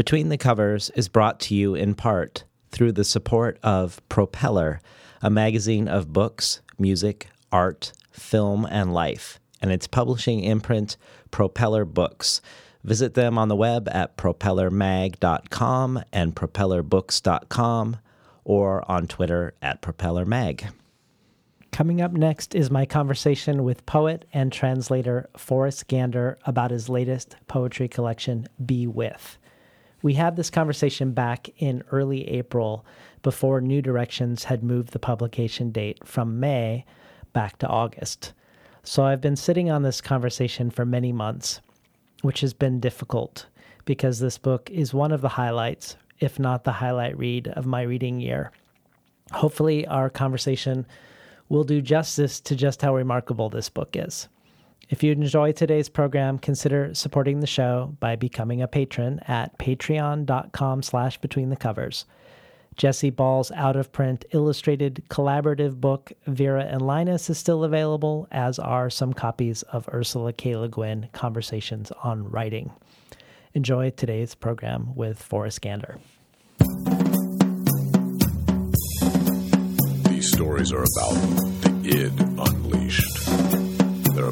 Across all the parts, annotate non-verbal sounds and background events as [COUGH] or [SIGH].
Between the Covers is brought to you in part through the support of Propeller, a magazine of books, music, art, film, and life, and its publishing imprint, Propeller Books. Visit them on the web at propellermag.com and propellerbooks.com or on Twitter at propellermag. Coming up next is my conversation with poet and translator Forrest Gander about his latest poetry collection, Be With. We had this conversation back in early April before New Directions had moved the publication date from May back to August. So I've been sitting on this conversation for many months, which has been difficult because this book is one of the highlights, if not the highlight read, of my reading year. Hopefully, our conversation will do justice to just how remarkable this book is. If you enjoy today's program, consider supporting the show by becoming a patron at patreon.com slash between the covers. Jesse Ball's out of print illustrated collaborative book Vera and Linus is still available, as are some copies of Ursula K. Le Guin Conversations on Writing. Enjoy today's program with Forrest Gander. These stories are about the id unleashed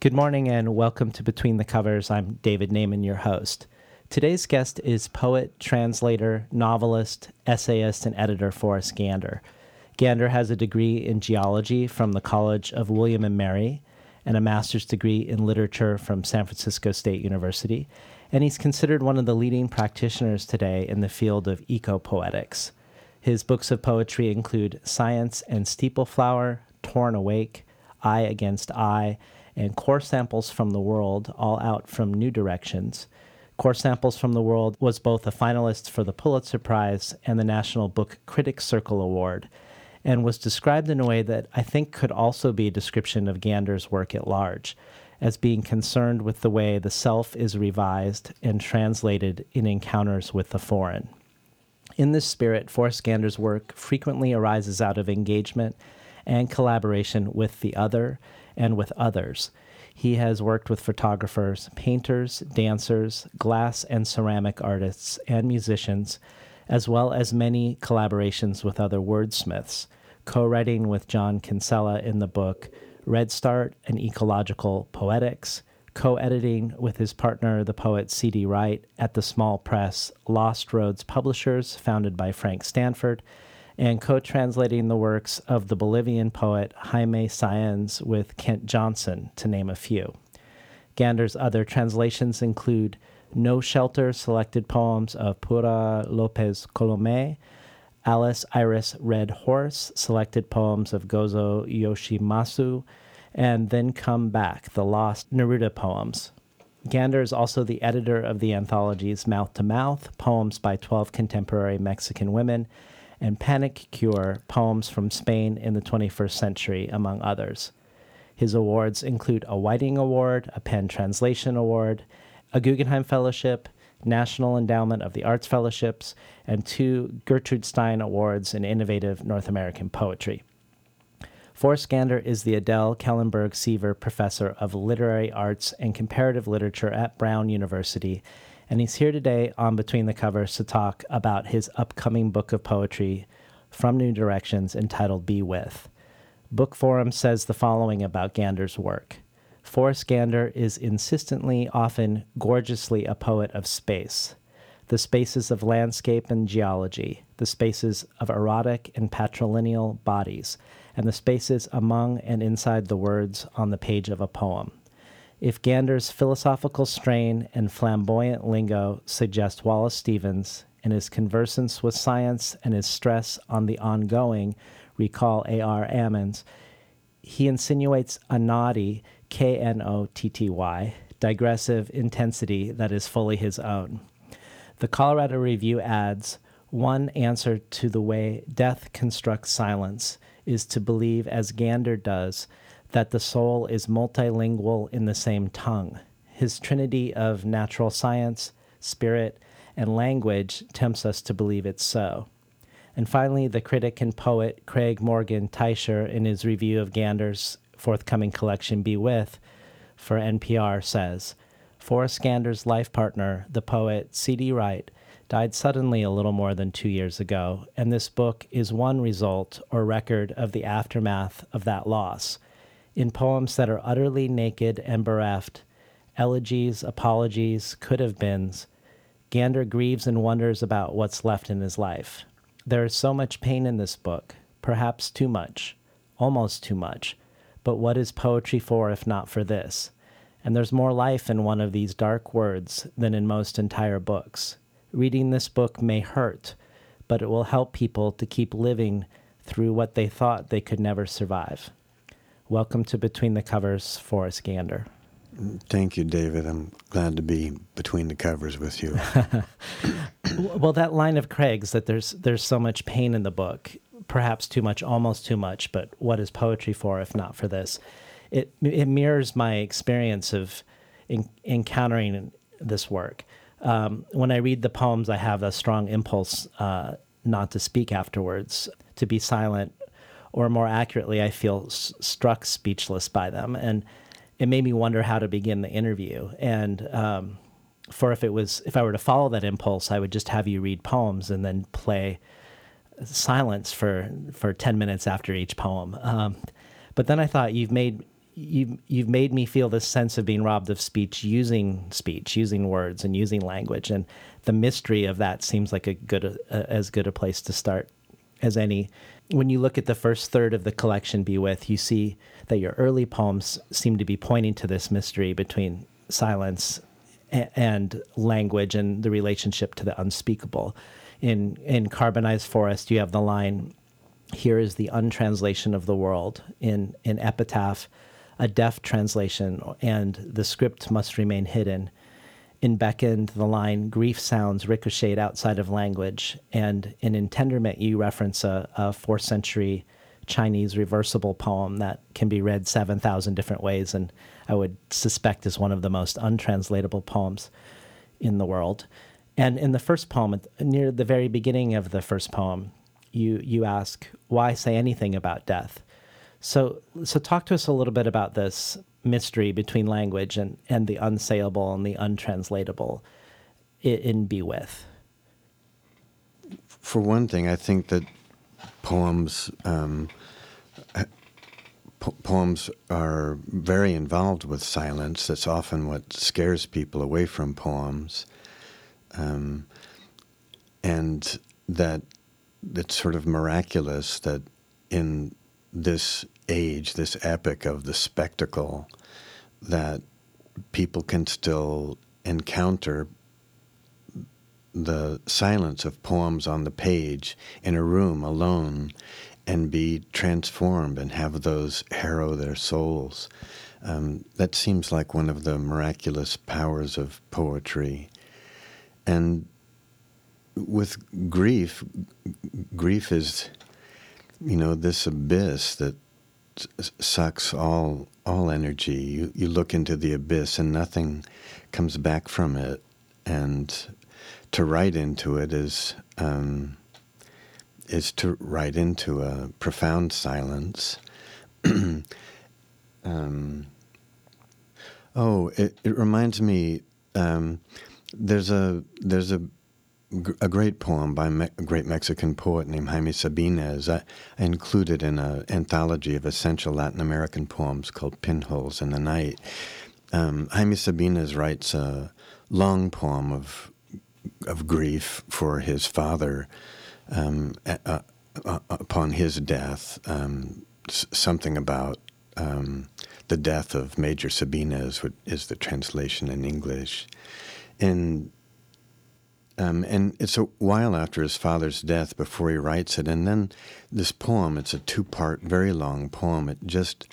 Good morning and welcome to Between the Covers. I'm David Naimon, your host. Today's guest is poet, translator, novelist, essayist, and editor Forrest Gander. Gander has a degree in geology from the College of William and Mary and a master's degree in literature from San Francisco State University, and he's considered one of the leading practitioners today in the field of eco-poetics. His books of poetry include Science and Steepleflower, Torn Awake, Eye Against Eye, and Core Samples from the World, all out from New Directions. Core Samples from the World was both a finalist for the Pulitzer Prize and the National Book Critics Circle Award, and was described in a way that I think could also be a description of Gander's work at large, as being concerned with the way the self is revised and translated in encounters with the foreign. In this spirit, Forrest Gander's work frequently arises out of engagement and collaboration with the other and with others. He has worked with photographers, painters, dancers, glass and ceramic artists, and musicians, as well as many collaborations with other wordsmiths, co writing with John Kinsella in the book Red Start and Ecological Poetics, co editing with his partner, the poet C.D. Wright, at the small press Lost Roads Publishers, founded by Frank Stanford and co translating the works of the Bolivian poet Jaime Sáenz with Kent Johnson, to name a few. Gander's other translations include No Shelter selected poems of Pura Lopez Colome, Alice Iris Red Horse selected poems of Gozo Yoshimasu, and Then Come Back, the lost Neruda poems. Gander is also the editor of the anthologies Mouth to Mouth, Poems by 12 Contemporary Mexican Women, and Panic Cure Poems from Spain in the 21st Century, among others. His awards include a Whiting Award, a PEN Translation Award, a Guggenheim Fellowship, National Endowment of the Arts Fellowships, and two Gertrude Stein Awards in Innovative North American Poetry. Forrest Gander is the Adele Kellenberg Seaver Professor of Literary Arts and Comparative Literature at Brown University and he's here today on Between the Covers to talk about his upcoming book of poetry from New Directions entitled Be With. Book Forum says the following about Gander's work. Forrest Gander is insistently, often gorgeously, a poet of space. the spaces of landscape and geology, the spaces of erotic and patrilineal bodies, and the spaces among and inside the words on the page of a poem. If Gander's philosophical strain and flamboyant lingo suggest Wallace Stevens and his conversance with science and his stress on the ongoing recall A.R. Ammons, he insinuates a naughty, K N O T T Y, digressive intensity that is fully his own. The Colorado Review adds one answer to the way death constructs silence is to believe, as Gander does, that the soul is multilingual in the same tongue. His trinity of natural science, spirit, and language tempts us to believe it's so. And finally, the critic and poet Craig Morgan Teicher, in his review of Gander's forthcoming collection, Be With, for NPR, says Forrest Gander's life partner, the poet C.D. Wright, died suddenly a little more than two years ago, and this book is one result or record of the aftermath of that loss. In poems that are utterly naked and bereft, elegies, apologies, could have beens, Gander grieves and wonders about what's left in his life. There is so much pain in this book, perhaps too much, almost too much. But what is poetry for if not for this? And there's more life in one of these dark words than in most entire books. Reading this book may hurt, but it will help people to keep living through what they thought they could never survive. Welcome to Between the Covers, Forrest Gander. Thank you, David. I'm glad to be between the covers with you. [LAUGHS] well, that line of Craig's that there's there's so much pain in the book, perhaps too much, almost too much. But what is poetry for if not for this? It it mirrors my experience of in, encountering this work. Um, when I read the poems, I have a strong impulse uh, not to speak afterwards, to be silent, or more accurately, I feel s- struck speechless by them, and it made me wonder how to begin the interview. And um, for if it was if I were to follow that impulse, I would just have you read poems and then play silence for for ten minutes after each poem. Um, but then I thought you've made you've you've made me feel this sense of being robbed of speech using speech, using words, and using language, and the mystery of that seems like a good a, as good a place to start as any. When you look at the first third of the collection, Be With, you see that your early poems seem to be pointing to this mystery between silence and language and the relationship to the unspeakable. In in Carbonized Forest, you have the line, "Here is the untranslation of the world." In in Epitaph, a deaf translation, and the script must remain hidden. In Beckoned, the line, "Grief sounds ricocheted outside of language," and in Entenderment, you reference a, a fourth century Chinese reversible poem that can be read 7,000 different ways and I would suspect is one of the most untranslatable poems in the world. And in the first poem, near the very beginning of the first poem, you, you ask, why say anything about death? So, so talk to us a little bit about this mystery between language and, and the unsayable and the untranslatable in, in Be With. For one thing, I think that poems um, po- poems are very involved with silence. That's often what scares people away from poems, um, and that it's sort of miraculous that in this age, this epic of the spectacle, that people can still encounter the silence of poems on the page in a room alone and be transformed and have those harrow their souls. Um, that seems like one of the miraculous powers of poetry. And with grief, grief is, you know, this abyss that sucks all all energy. You you look into the abyss and nothing comes back from it, and to write into it is um, is to write into a profound silence. [CLEARS THROAT] um, oh, it, it reminds me. Um, there's a there's a a great poem by a great Mexican poet named Jaime Sabines. I, I included in an anthology of essential Latin American poems called Pinholes in the Night. Um, Jaime Sabines writes a long poem of of grief for his father um, uh, uh, upon his death. Um, s- something about um, the death of Major Sabines is the translation in English, and um, and it's a while after his father's death before he writes it. And then this poem, it's a two part, very long poem. It just,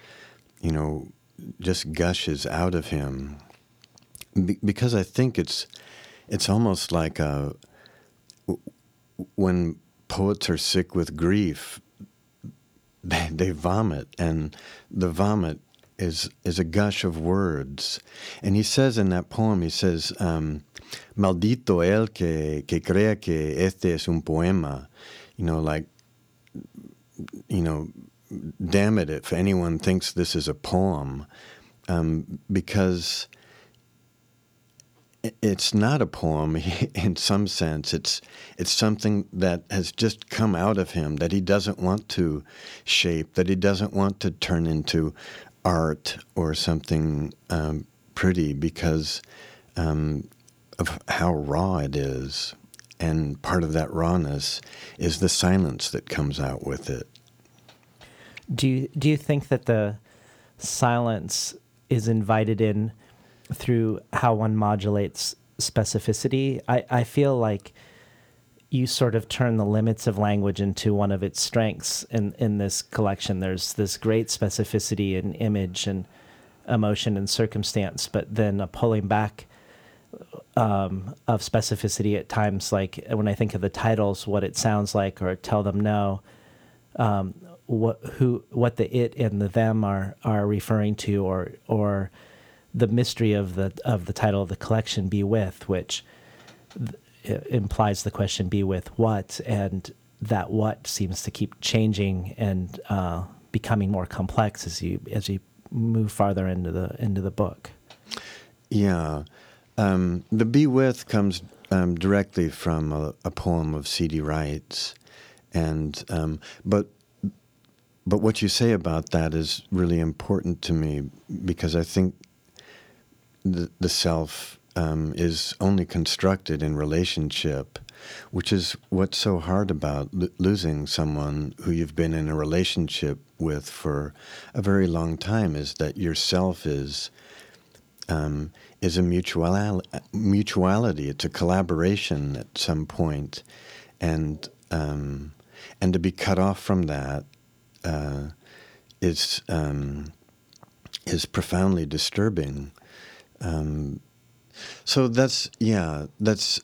you know, just gushes out of him. Be- because I think it's, it's almost like a, when poets are sick with grief, [LAUGHS] they, they vomit. And the vomit is, is a gush of words. And he says in that poem, he says, um, maldito el que, que crea que este es un poema. You know, like, you know, damn it if anyone thinks this is a poem, um, because it's not a poem [LAUGHS] in some sense. It's it's something that has just come out of him that he doesn't want to shape, that he doesn't want to turn into art or something um, pretty, because um, of how raw it is. And part of that rawness is the silence that comes out with it. Do you, do you think that the silence is invited in through how one modulates specificity? I, I feel like you sort of turn the limits of language into one of its strengths in, in this collection. There's this great specificity in image and emotion and circumstance, but then a pulling back um, of specificity at times, like when I think of the titles, what it sounds like, or tell them no, um, what who what the it and the them are are referring to, or or the mystery of the of the title of the collection, "Be with," which th- implies the question, "Be with what," and that what seems to keep changing and uh, becoming more complex as you as you move farther into the into the book. Yeah. Um, the Be With comes um, directly from a, a, poem of C.D. Wright's, and um, but but what you say about that is really important to me because I think the, the self um, is only constructed in relationship, which is what's so hard about lo- losing someone who you've been in a relationship with for a very long time. Is that yourself is um, is a mutual mutuality. It's a collaboration at some point, and um, and to be cut off from that uh, is um, is profoundly disturbing. Um, so that's yeah, that's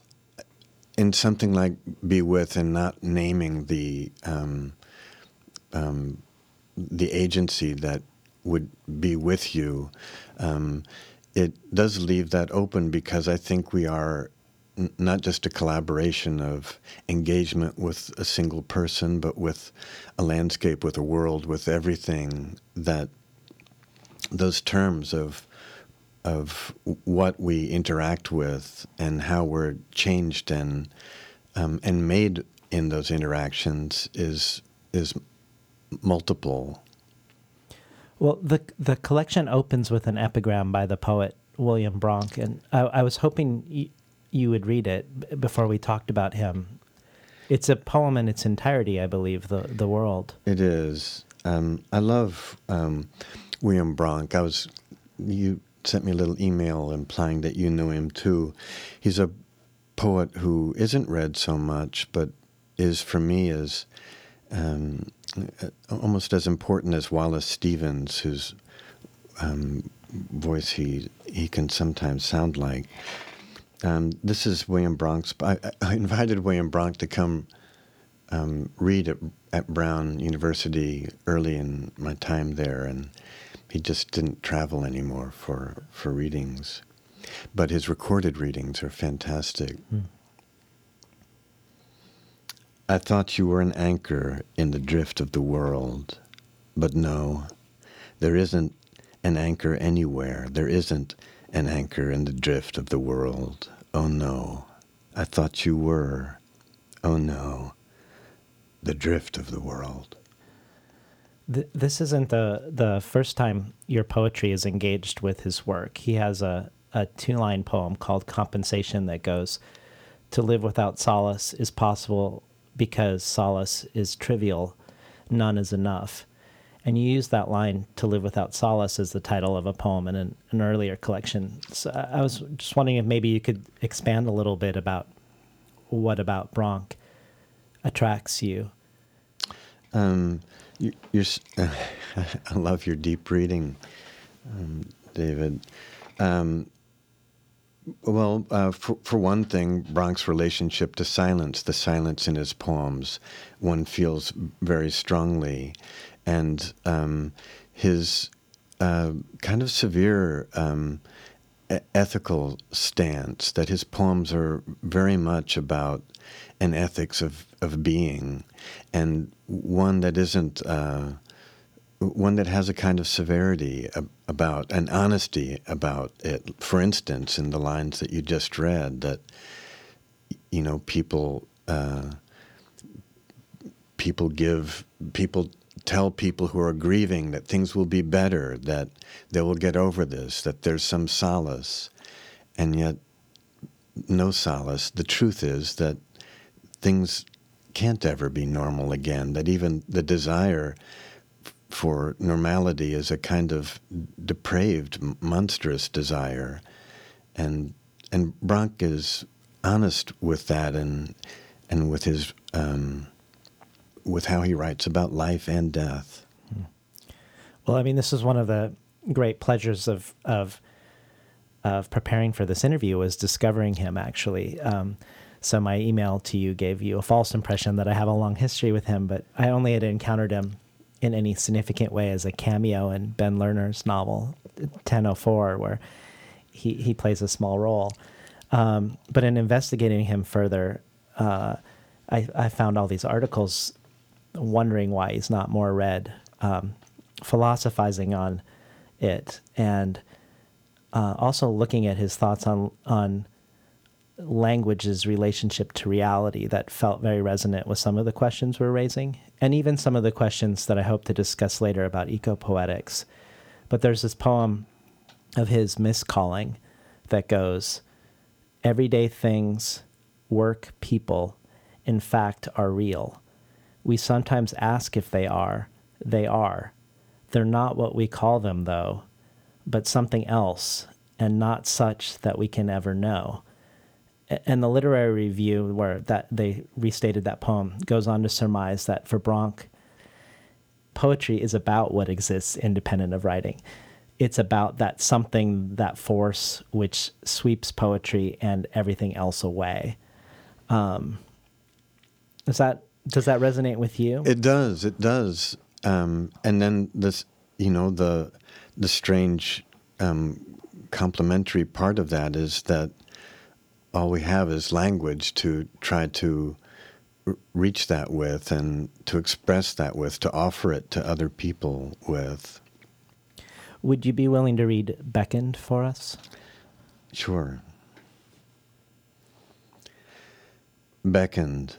in something like be with and not naming the um, um, the agency that would be with you um, it does leave that open because I think we are n- not just a collaboration of engagement with a single person, but with a landscape, with a world, with everything that those terms of of what we interact with and how we're changed and um, and made in those interactions is is multiple well, the the collection opens with an epigram by the poet William Bronk, and I, I was hoping y- you would read it before we talked about him. It's a poem in its entirety, I believe. The the world. It is. Um, I love um, William Bronk. I was you sent me a little email implying that you knew him too. He's a poet who isn't read so much, but is for me as um, almost as important as Wallace Stevens, whose um, voice he he can sometimes sound like. Um, this is William Bronk's. I, I, invited William Bronk to come um, read at, at Brown University early in my time there, and he just didn't travel anymore for for readings. But his recorded readings are fantastic. Mm. I thought you were an anchor in the drift of the world. But no, there isn't an anchor anywhere. There isn't an anchor in the drift of the world. Oh no, I thought you were. Oh no, the drift of the world. This isn't the, the first time your poetry is engaged with his work. He has a, a two line poem called Compensation that goes, to live without solace is possible because solace is trivial, none is enough. And you use that line, to live without solace, as the title of a poem in an, an earlier collection. So I was just wondering if maybe you could expand a little bit about what about Bronk attracts you. Um, you, are [LAUGHS] I love your deep reading, um, David. Um, well, uh, for, for one thing, Bronk's relationship to silence, the silence in his poems, one feels very strongly. And um, his uh, kind of severe um, ethical stance, that his poems are very much about an ethics of, of being, and one that isn't. Uh, one that has a kind of severity about an honesty about it. For instance, in the lines that you just read, that you know people uh, people give people tell people who are grieving that things will be better, that they will get over this, that there's some solace, and yet no solace. The truth is that things can't ever be normal again. That even the desire for normality is a kind of depraved, monstrous desire, and and Bronk is honest with that, and and with his um, with how he writes about life and death. Well, I mean, this is one of the great pleasures of of of preparing for this interview was discovering him actually. Um, so my email to you gave you a false impression that I have a long history with him, but I only had encountered him in any significant way as a cameo in Ben Lerner's novel 1004, where he, he plays a small role. Um, but in investigating him further, uh, I, I, found all these articles wondering why he's not more read, um, philosophizing on it, and uh, also looking at his thoughts on on language's relationship to reality that felt very resonant with some of the questions we're raising, and even some of the questions that I hope to discuss later about ecopoetics. But there's this poem of his miscalling that goes Everyday things, work, people, in fact, are real. We sometimes ask if they are. They are. They're not what we call them, though, but something else, and not such that we can ever know and the literary review where that they restated that poem goes on to surmise that for Bronk, poetry is about what exists independent of writing. It's about that something, that force which sweeps poetry and everything else away. Um, is that does that resonate with you? It does. It does. Um, and then this, you know, the the strange um, complementary part of that is that all we have is language to try to r- reach that with and to express that with, to offer it to other people with. Would you be willing to read Beckoned for us? Sure. Beckoned.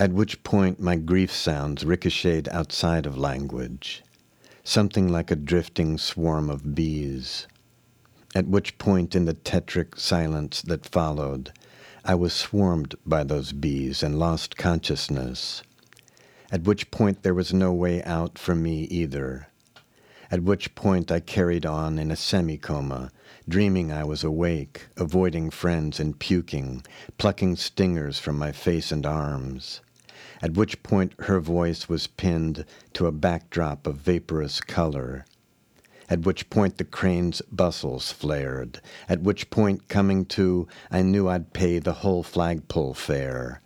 At which point my grief sounds ricocheted outside of language, something like a drifting swarm of bees at which point in the tetric silence that followed, I was swarmed by those bees and lost consciousness. At which point there was no way out for me either. At which point I carried on in a semi coma, dreaming I was awake, avoiding friends and puking, plucking stingers from my face and arms. At which point her voice was pinned to a backdrop of vaporous color at which point the crane's bustles flared, at which point, coming to, I knew I'd pay the whole flagpole fare.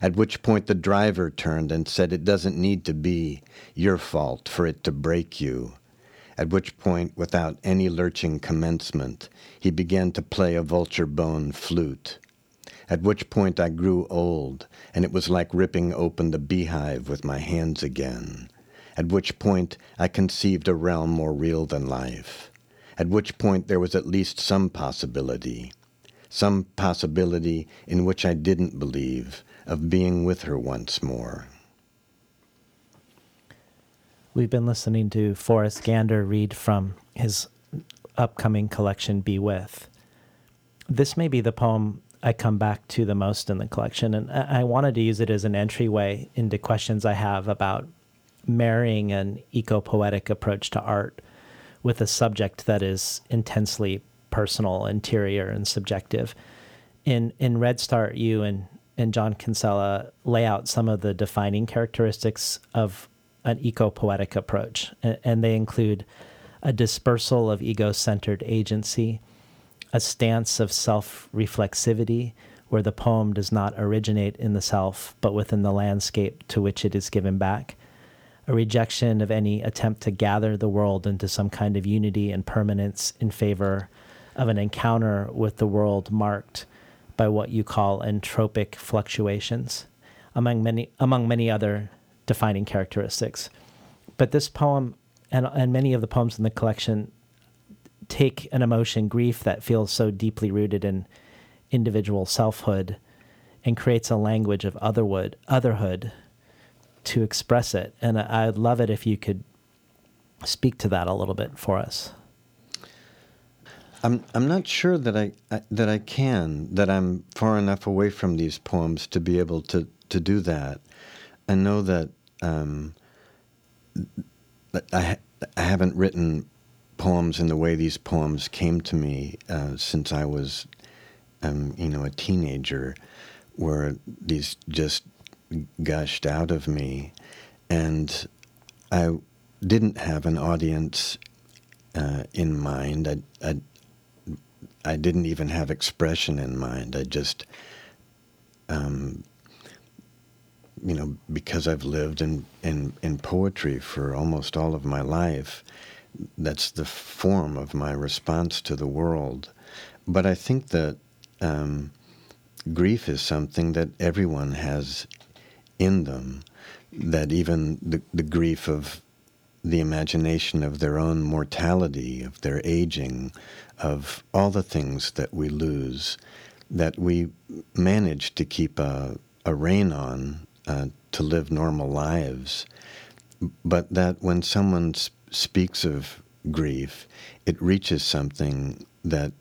At which point the driver turned and said, It doesn't need to be your fault for it to break you. At which point, without any lurching commencement, he began to play a vulture bone flute. At which point I grew old, and it was like ripping open the beehive with my hands again at which point I conceived a realm more real than life, at which point there was at least some possibility, some possibility in which I didn't believe of being with her once more. We've been listening to Forrest Gander read from his upcoming collection, Be With. This may be the poem I come back to the most in the collection. And I, wanted to use it as an entryway into questions I have about marrying an eco poetic approach to art with a subject that is intensely personal, interior, and subjective. In in Red Start, you and and John Kinsella lay out some of the defining characteristics of an eco poetic approach, and, and they include a dispersal of ego centered agency, a stance of self reflexivity, where the poem does not originate in the self, but within the landscape to which it is given back, a rejection of any attempt to gather the world into some kind of unity and permanence in favor of an encounter with the world marked by what you call entropic fluctuations, among many, among many other defining characteristics. But this poem and, and many of the poems in the collection take an emotion, grief, that feels so deeply rooted in individual selfhood and creates a language of otherwood, otherhood to express it. And I'd love it if you could speak to that a little bit for us. I'm I'm not sure that I, I, that I can that I'm far enough away from these poems to be able to to do that. I know that um, I I haven't written poems in the way these poems came to me uh, since I was um, you know a teenager, where these just gushed out of me, and I didn't have an audience uh, in mind. I, I I didn't even have expression in mind. I just, um, you know, because I've lived in, in, in poetry for almost all of my life, that's the form of my response to the world. But I think that um, grief is something that everyone has in them, that even the, the grief of the imagination of their own mortality, of their aging, of all the things that we lose, that we manage to keep a, a rein on uh, to live normal lives, but that when someone sp- speaks of grief, it reaches something that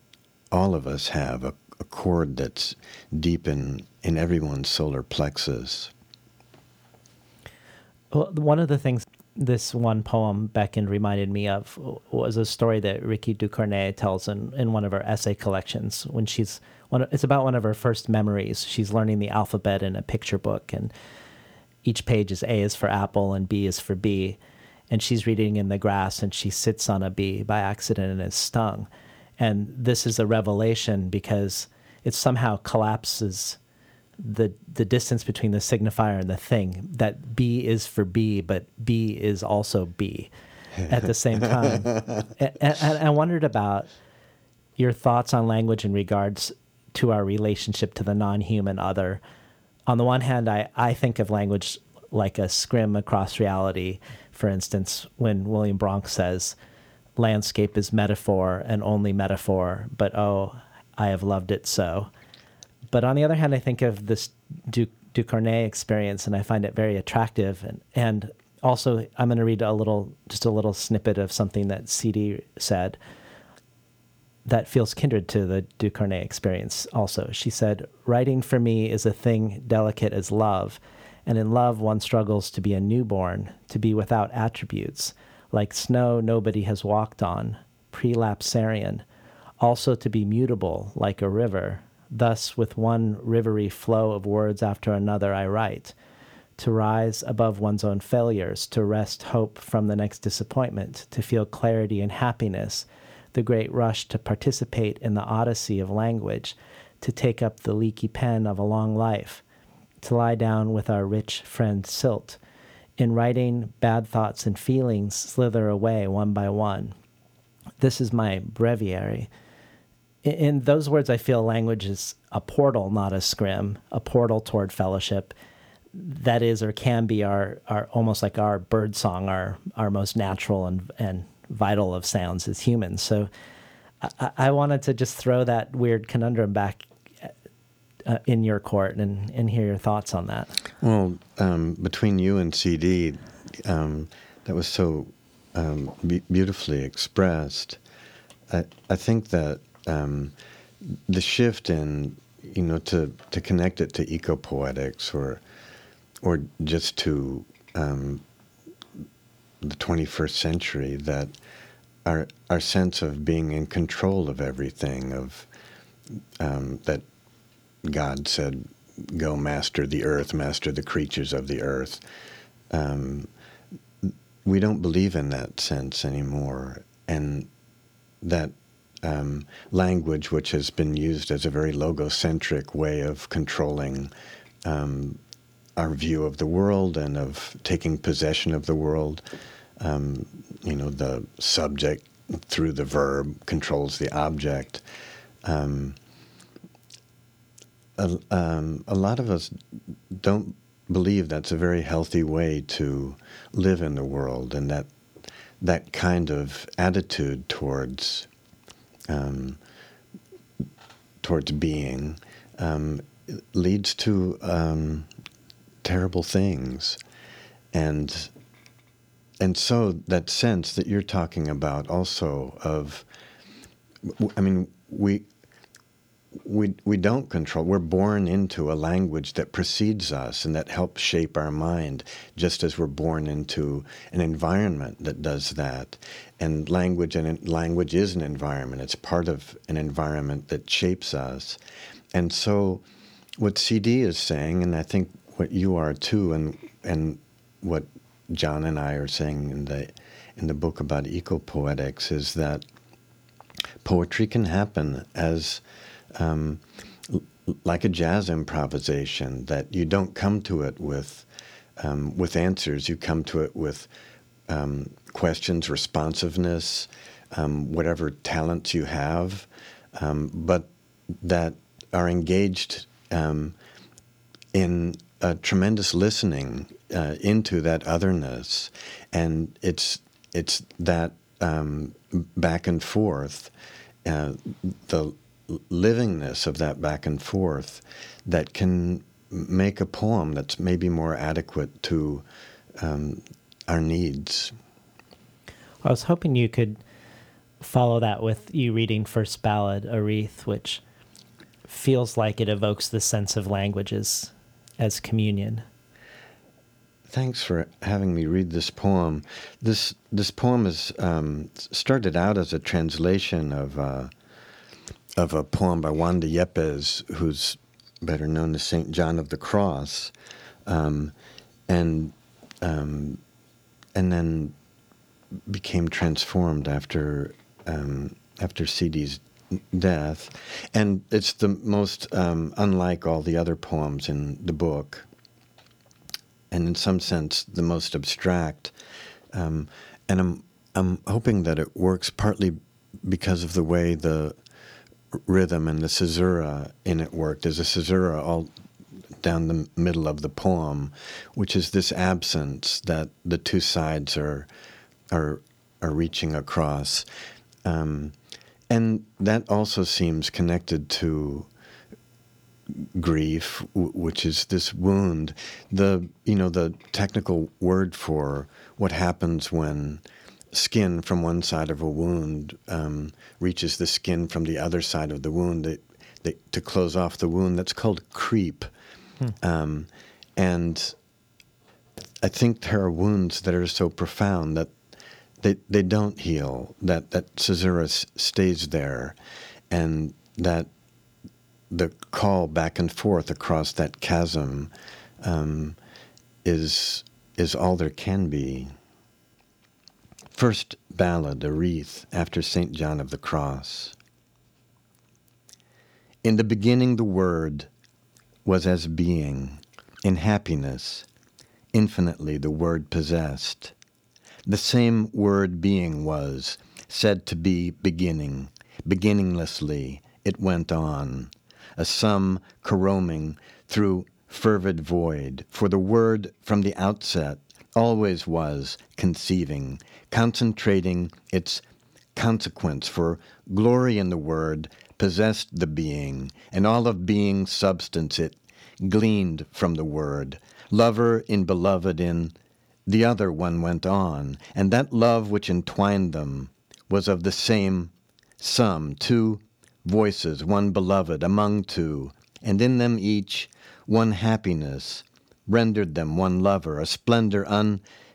all of us have a, a chord that's deep in, in everyone's solar plexus. Well, one of the things this one poem Beckon reminded me of was a story that Rikki Ducornet tells in, in one of her essay collections when she's one it's about one of her first memories. She's learning the alphabet in a picture book and each page is A is for apple and B is for bee. And she's reading in the grass and she sits on a bee by accident and is stung. And this is a revelation because it somehow collapses the the distance between the signifier and the thing that B is for B, but B is also B [LAUGHS] at the same time. and, and, I wondered about your thoughts on language in regards to our relationship to the non-human other. On the one hand, I, I think of language like a scrim across reality. For instance, when William Bronk says, landscape is metaphor and only metaphor, but oh, I have loved it so. But on the other hand, I think of this du- Ducornet experience, and I find it very attractive. And and also, I'm going to read a little, just a little snippet of something that CD said that feels kindred to the Ducornet experience. Also, she said, "Writing for me is a thing delicate as love." And in love, one struggles to be a newborn, to be without attributes, like snow nobody has walked on, prelapsarian, also to be mutable, like a river, Thus, with one rivery flow of words after another, I write. To rise above one's own failures, to wrest hope from the next disappointment, to feel clarity and happiness, the great rush to participate in the odyssey of language, to take up the leaky pen of a long life, to lie down with our rich friend Silt. In writing, bad thoughts and feelings slither away one by one. This is my breviary in those words, I feel language is a portal, not a scrim, a portal toward fellowship. That is, or can be, our, our almost like our bird song, our our most natural and and vital of sounds as humans. So, I, I wanted to just throw that weird conundrum back uh, in your court and and hear your thoughts on that. Well, um, between you and CD, um, that was so um, be- beautifully expressed. I I think that um, the shift in you know, to, to connect it to ecopoetics or, or just to um, the 21st century, that our, our sense of being in control of everything, of um, that God said, go master the earth, master the creatures of the earth. Um, we don't believe in that sense anymore. And that um, language, which has been used as a very logocentric way of controlling um, our view of the world and of taking possession of the world, um, you know, the subject through the verb controls the object. Um, a, um, a lot of us don't believe that's a very healthy way to live in the world, and that that kind of attitude towards um, towards being um, leads to um, terrible things, and and so that sense that you're talking about also of, I mean, we we we don't control. We're born into a language that precedes us and that helps shape our mind, just as we're born into an environment that does that. And language and language is an environment. It's part of an environment that shapes us. And so, what CD is saying, and I think what you are too, and and what John and I are saying in the in the book about ecopoetics is that poetry can happen as um, like a jazz improvisation that you don't come to it with um, with answers. You come to it with um, questions, responsiveness, um, whatever talents you have, um, but that are engaged um, in a tremendous listening uh, into that otherness, and it's it's that back and forth. Uh, the livingness of that back and forth that can make a poem that's maybe more adequate to um, our needs. I was hoping you could follow that with you reading First Ballad, A Wreath, which feels like it evokes the sense of languages as communion. Thanks for having me read this poem. This this poem is um, started out as a translation of uh, of a poem by Juan de Yepes, who's better known as Saint John of the Cross, um, and um, and then became transformed after um, after CD's death, and it's the most um, unlike all the other poems in the book, and in some sense the most abstract, um, and I'm I'm hoping that it works partly because of the way the rhythm and the caesura in it work. There's a caesura all down the middle of the poem, which is this absence that the two sides are are are reaching across, um, and that also seems connected to grief, w- which is this wound. The you know the technical word for what happens when skin from one side of a wound um, reaches the skin from the other side of the wound that, that, to close off the wound. That's called creep. Hmm. Um, and I think there are wounds that are so profound that they, they don't heal, that, that caesura stays there, and that the call back and forth across that chasm um, is, is all there can be. First ballad, a wreath, after St. John of the Cross. In the beginning, the Word was as being, in happiness, infinitely the Word possessed. The same Word being was, said to be beginning, beginninglessly it went on, a sum caroming through fervid void, for the Word from the outset always was conceiving, concentrating its consequence, for glory in the word possessed the being, and all of being's substance it gleaned from the word. Lover in beloved in the other one went on, and that love which entwined them was of the same sum, two voices, one beloved among two, and in them each one happiness, rendered them one lover, a splendor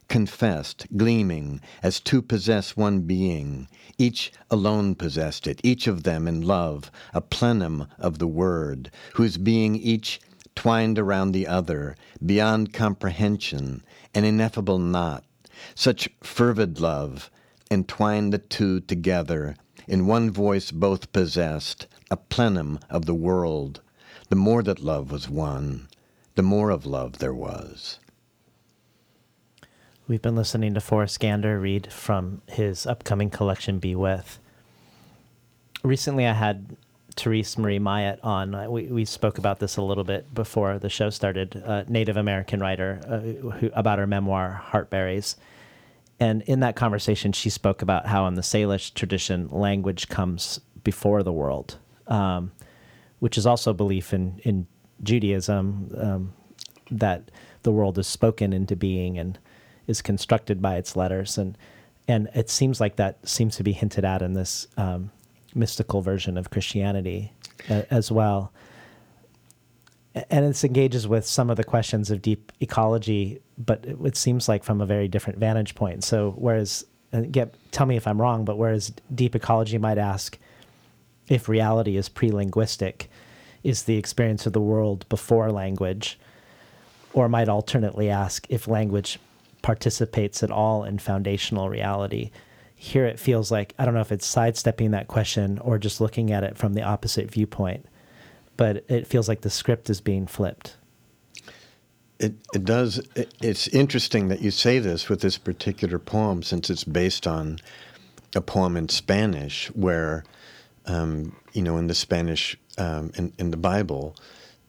unconfessed, gleaming, as two possess one being. Each alone possessed it, each of them in love, a plenum of the Word, whose being each twined around the other, beyond comprehension, an ineffable knot. Such fervid love entwined the two together, in one voice both possessed, a plenum of the world. The more that love was one, the more of love there was. We've been listening to Forrest Gander read from his upcoming collection, Be With. Recently, I had Terese Marie Mailhot on. We, we spoke about this a little bit before the show started. Native American writer uh, who, about her memoir, Heart Berries. And in that conversation, she spoke about how in the Salish tradition, language comes before the world, um, which is also belief in, in Judaism um, that the world is spoken into being and is constructed by its letters. And, and it seems like that seems to be hinted at in this um, mystical version of Christianity uh, as well. And it engages with some of the questions of deep ecology, but it, it seems like from a very different vantage point. So, whereas, get, tell me if I'm wrong, but whereas deep ecology might ask if reality is pre linguistic, is the experience of the world before language, or might alternately ask if language participates at all in foundational reality here it feels like I don't know if it's sidestepping that question or just looking at it from the opposite viewpoint, but it feels like the script is being flipped. It it does. It, it's interesting that you say this with this particular poem, since it's based on a poem in Spanish, where um, you know in the Spanish um, in in the Bible,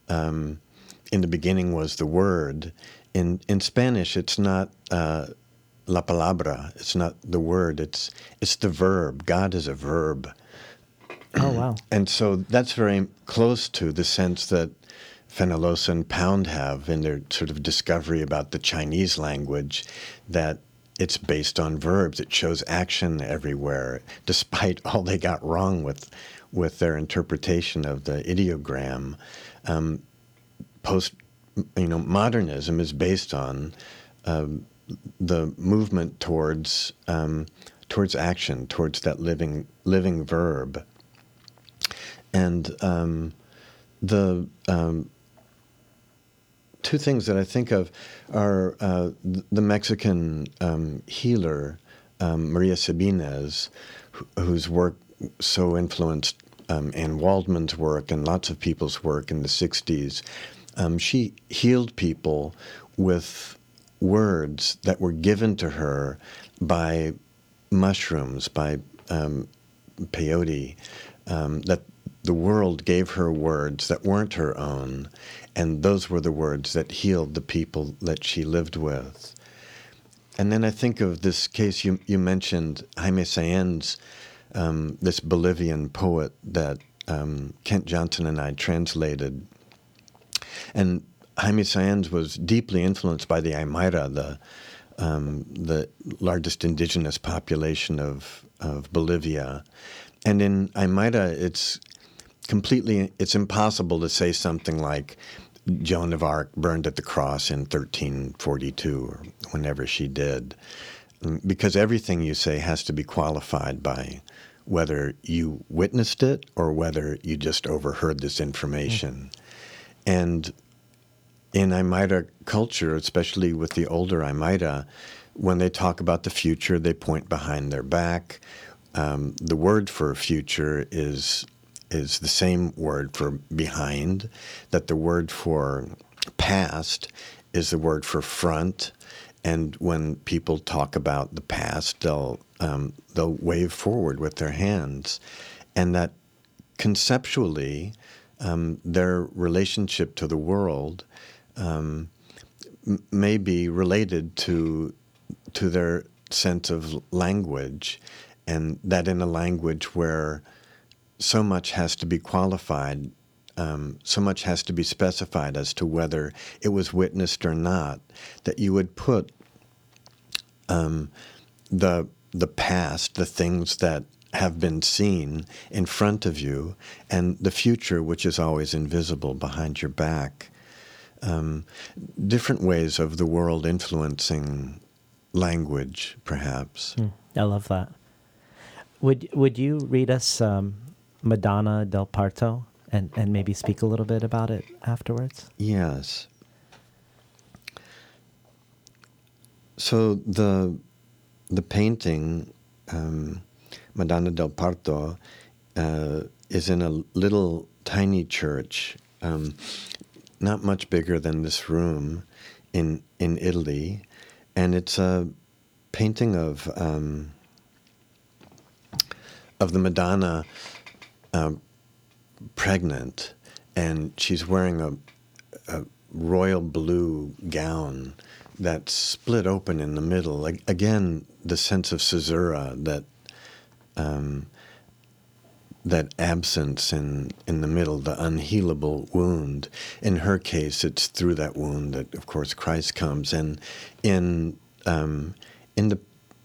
um, in the beginning was the word. In in Spanish, it's not. Uh, la palabra. It's not the word. It's it's the verb. God is a verb. Oh wow! [CLEARS THROAT] and so that's very close to the sense that Fenollosa and Pound have in their sort of discovery about the Chinese language, that it's based on verbs. It shows action everywhere, despite all they got wrong with with their interpretation of the ideogram. Um, post, you know, modernism is based on. Um, the movement towards um, towards action, towards that living living verb, and um, the um, two things that I think of are uh, the Mexican um, healer um, Maria Sabines, whose work so influenced um, Anne Waldman's work and lots of people's work in the '60s. she healed people with words that were given to her by mushrooms, by um, peyote, um, that the world gave her words that weren't her own, and those were the words that healed the people that she lived with. And then I think of this case you, you mentioned, Jaime Saenz, um, this Bolivian poet that um, Kent Johnson and I translated. And Jaime Saenz was deeply influenced by the Aymara, the um, the largest indigenous population of of Bolivia, and in Aymara, it's completely it's impossible to say something like Joan of Arc burned at the cross in 1342 or whenever she did, because everything you say has to be qualified by whether you witnessed it or whether you just overheard this information. Mm. And in Aymara culture, especially with the older Aymara, when they talk about the future, they point behind their back. Um, the word for future is is the same word for behind. That the word for past is the word for front. And when people talk about the past, they'll um, they'll wave forward with their hands, and that conceptually, um, their relationship to the world um, may be related to to their sense of language, and that in a language where so much has to be qualified, um, so much has to be specified as to whether it was witnessed or not, that you would put um, the the past, the things that have been seen in front of you, and the future, which is always invisible behind your back. Um, different ways of the world influencing language, perhaps. Mm, I love that. Would Would you read us um, Madonna del Parto and, and maybe speak a little bit about it afterwards? Yes. So the the painting um, Madonna del Parto uh, is in a little tiny church, um, not much bigger than this room, in in Italy, and it's a painting of um, of the Madonna um, pregnant, and she's wearing a, a royal blue gown that's split open in the middle. Again, the sense of caesura that um, that absence in in the middle, the unhealable wound. In her case, it's through that wound that, of course, Christ comes. And in um, in the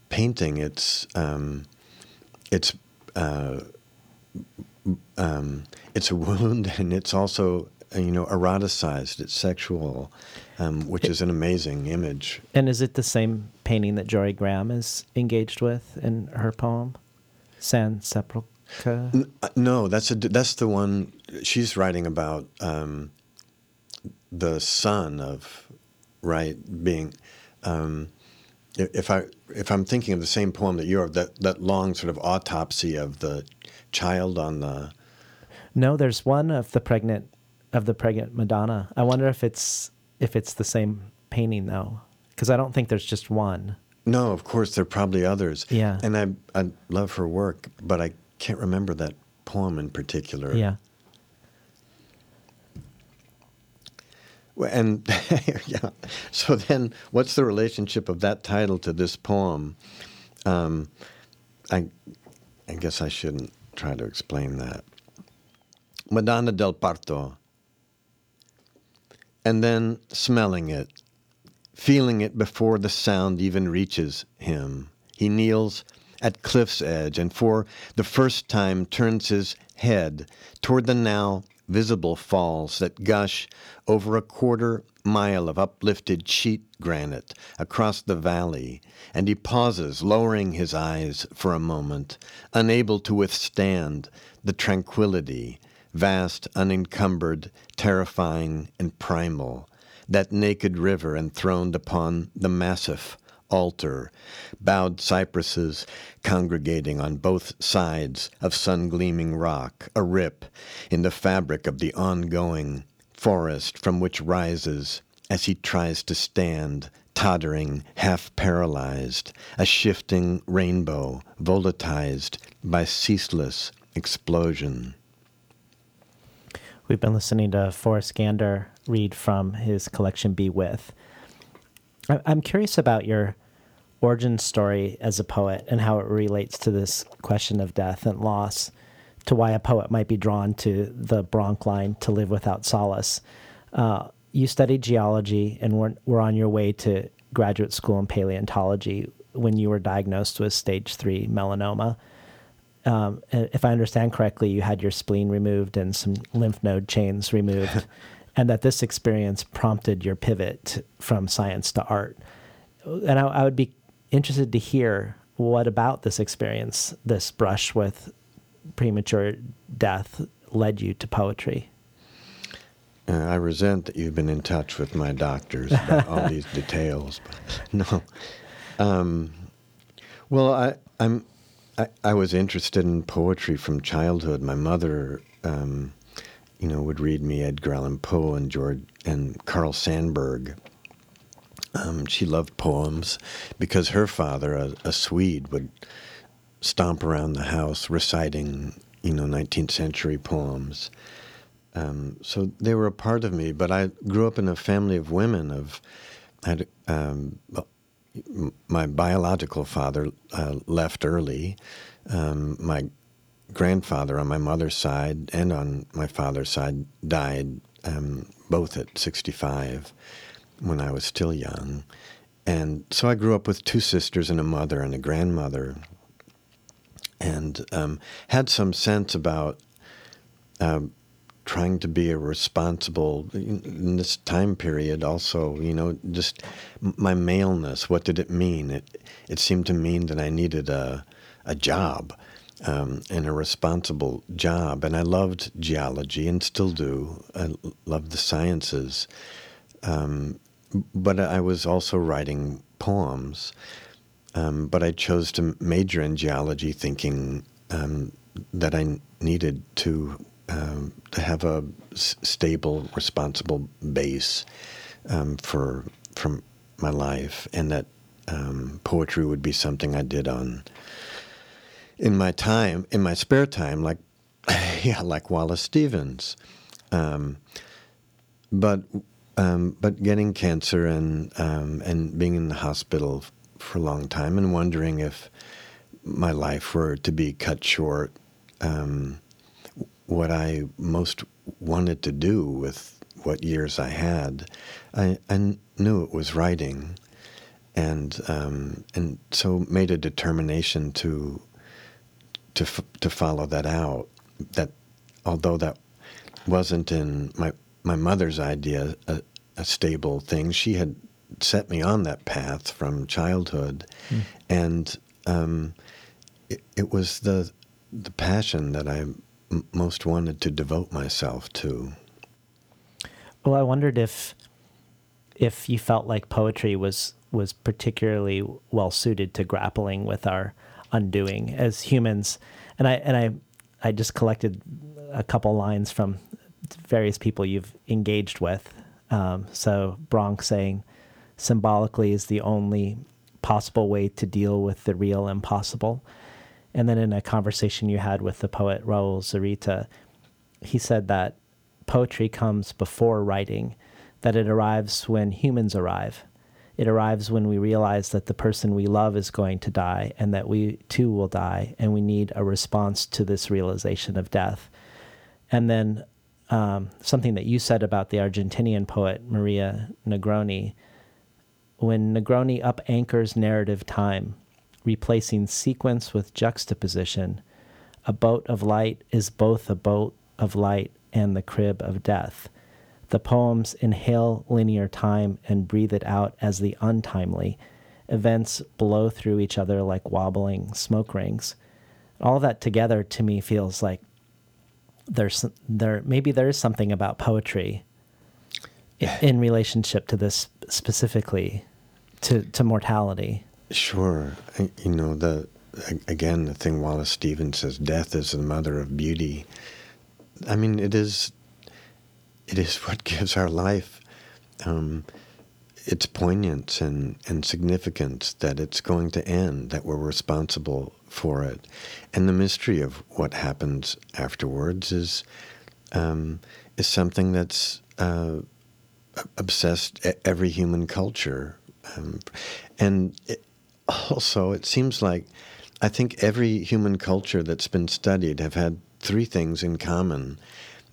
painting, it's um, it's uh, um, it's a [LAUGHS] wound, and it's also you know eroticized. It's sexual, um, which is an amazing image. And is it the same painting that Jorie Graham is engaged with in her poem, San Sepolcro? No, that's a that's the one she's writing about um, the son of right being. Um, if I if I'm thinking of the same poem that you're that that long sort of autopsy of the child on the. No, there's one of the pregnant of the pregnant Madonna. I wonder if it's if it's the same painting though, because I don't think there's just one. No, of course there are probably others. Yeah, and I I love her work, but I can't remember that poem in particular. Yeah. And [LAUGHS] yeah, so then, what's the relationship of that title to this poem? Um, I, I guess I shouldn't try to explain that. Madonna del Parto. And then smelling it, feeling it before the sound even reaches him. He kneels at cliff's edge and for the first time turns his head toward the now visible falls that gush over a quarter mile of uplifted sheet granite across the valley, and he pauses, lowering his eyes for a moment, unable to withstand the tranquility, vast, unencumbered, terrifying, and primal, that naked river enthroned upon the massif altar, bowed cypresses congregating on both sides of sun gleaming rock, a rip in the fabric of the ongoing forest from which rises, as he tries to stand, tottering, half paralyzed, a shifting rainbow, volatilized by ceaseless explosion. We've been listening to Forrest Gander read from his collection Be With. I'm curious about your origin story as a poet and how it relates to this question of death and loss, to why a poet might be drawn to the Bronk's line to live without solace. Uh, you studied geology and were, were on your way to graduate school in paleontology when you were diagnosed with stage three melanoma. Um, if I understand correctly, you had your spleen removed and some lymph node chains removed, [LAUGHS] and that this experience prompted your pivot from science to art. And I, I would be interested to hear what about this experience, this brush with premature death, led you to poetry. Uh, I resent that you've been in touch with my doctors about all these [LAUGHS] details. But no. Um, well, I, I'm. I, I, was interested in poetry from childhood. My mother, um, you know, would read me Edgar Allan Poe and George and Carl Sandburg, um, she loved poems because her father, a, a, Swede, would stomp around the house reciting, you know, 19th century poems. Um, so they were a part of me. But I grew up in a family of women. Of had um, my biological father uh, left early. Um, my grandfather on my mother's side and on my father's side died um, both at 65 when I was still young. And so I grew up with two sisters and a mother and a grandmother. and um, had some sense about um, trying to be a responsible in this time period. Also, you know, just my maleness. What did it mean? It it seemed to mean that I needed a a job. Um, and a responsible job. And I loved geology and still do. I love the sciences. Um, but I was also writing poems. Um, but I chose to major in geology, thinking um, that I needed to um, to have a s- stable, responsible base um, for from my life, and that poetry would be something I did on in my time, in my spare time, like [LAUGHS] yeah, like Wallace Stevens. Um, but but getting cancer and and being in the hospital for a long time and wondering if my life were to be cut short, um, what I most wanted to do with what years I had, I, I knew it was writing, and um, and so made a determination to to f- to follow that out. That although that wasn't in my my mother's idea a, a stable thing, she had set me on that path from childhood, mm. and um, it, it, was the the passion that I m- most wanted to devote myself to. Well, I wondered if if you felt like poetry was was particularly well suited to grappling with our undoing as humans, and I and I I just collected a couple lines from various people you've engaged with. Um, so Bronk's saying symbolically is the only possible way to deal with the real impossible. And then in a conversation you had with the poet Raul Zurita, he said that poetry comes before writing, that it arrives when humans arrive. It arrives when we realize that the person we love is going to die and that we too will die, and we need a response to this realization of death. And then um, something that you said about the Argentinian poet Maria Negroni when Negroni up anchors narrative time, replacing sequence with juxtaposition, a boat of light is both a boat of light and the crib of death. The poems inhale linear time and breathe it out as the untimely. Events blow through each other like wobbling smoke rings. All that together to me feels like there's there maybe there is something about poetry [SIGHS] in relationship to this specifically to, to mortality. Sure. You know, the again, the thing Wallace Stevens says, death is the mother of beauty. I mean, it is, it is what [LAUGHS] gives our life um, its poignance and, and significance that it's going to end, that we're responsible for it. And the mystery of what happens afterwards is, um, is something that's uh, obsessed every human culture um, and it, also, it seems like I think every human culture that's been studied have had three things in common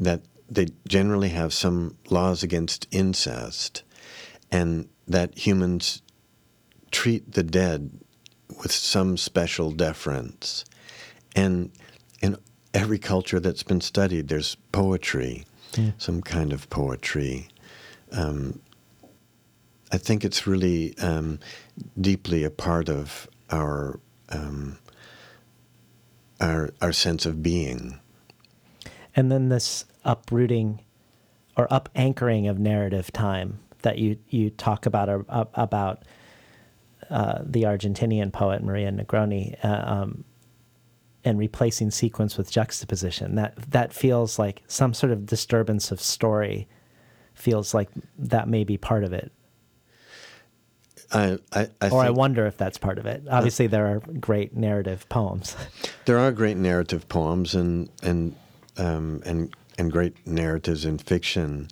that they generally have some laws against incest, and that humans treat the dead with some special deference. And in every culture that's been studied, there's poetry, yeah. some kind of poetry. Um, I think it's really um, deeply a part of our um, our our sense of being. And then this uprooting or up anchoring of narrative time that you you talk about uh, about uh, the Argentinian poet Maria Negroni. Uh, um, and replacing sequence with juxtaposition that that feels like some sort of disturbance of story feels like that may be part of it I, I, I or I wonder if that's part of it. Obviously, uh, there are great narrative poems. There are great narrative poems and and um, and and great narratives in fiction,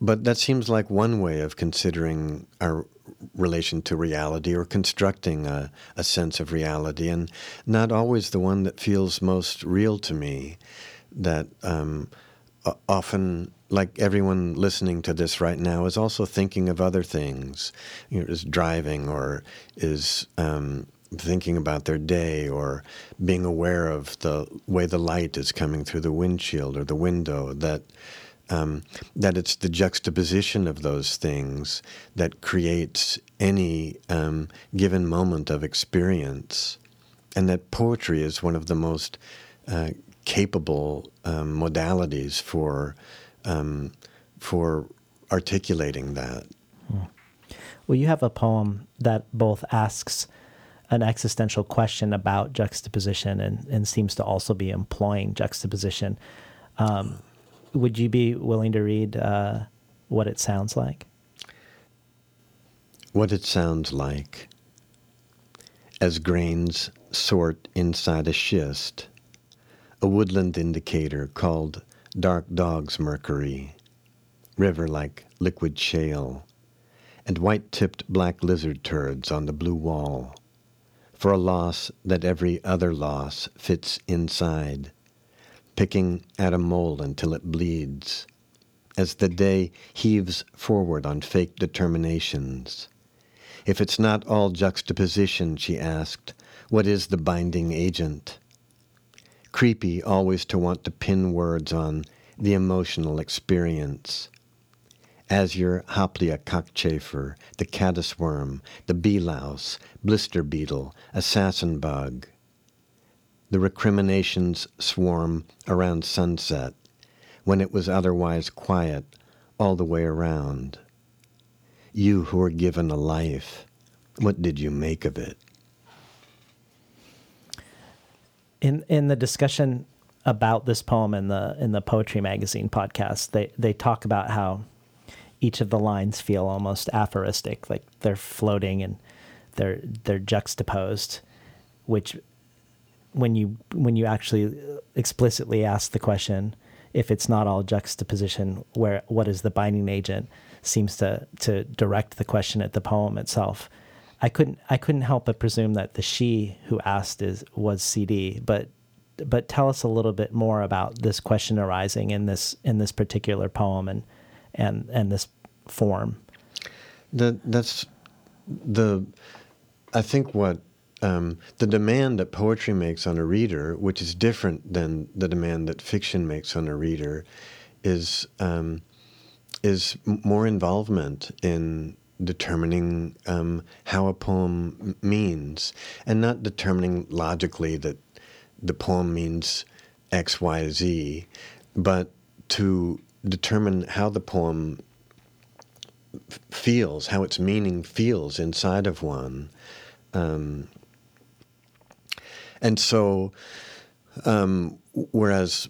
but that seems like one way of considering our relation to reality or constructing a, a sense of reality, and not always the one that feels most real to me. That um, often like everyone listening to this right now is also thinking of other things, you know, is driving or is um, thinking about their day or being aware of the way the light is coming through the windshield or the window that um, that it's the juxtaposition of those things that creates any um, given moment of experience and that poetry is one of the most uh, capable um, modalities for um, for articulating that. Well, you have a poem that both asks an existential question about juxtaposition and, and seems to also be employing juxtaposition. Um, would you be willing to read uh, what it sounds like? What it sounds like as grains sort inside a schist, a woodland indicator called dark dog's mercury, river like liquid shale, and white tipped black lizard turds on the blue wall, for a loss that every other loss fits inside, picking at a mole until it bleeds, as the day heaves forward on fake determinations. If it's not all juxtaposition, she asked, what is the binding agent? Creepy always to want to pin words on the emotional experience. Azure Hoplia cockchafer, the caddis worm, the bee louse, blister beetle, assassin bug. The recriminations swarm around sunset, when it was otherwise quiet all the way around. You who were given a life, what did you make of it? In in the discussion about this poem in the in the poetry magazine podcast, they they talk about how each of the lines feel almost aphoristic, like they're floating and they're they're juxtaposed, which when you when you actually explicitly ask the question, if it's not all juxtaposition, where what is the binding agent, seems to to direct the question at the poem itself. I couldn't I couldn't help but presume that the she who asked is was CD, but but tell us a little bit more about this question arising in this in this particular poem and and and this form. That that's the I think what um, the demand that poetry makes on a reader, which is different than the demand that fiction makes on a reader, is um, is more involvement in determining um, how a poem means, and not determining logically that the poem means X, Y, Z, but to determine how the poem f- feels, how its meaning feels inside of one. Um, and so, um, whereas,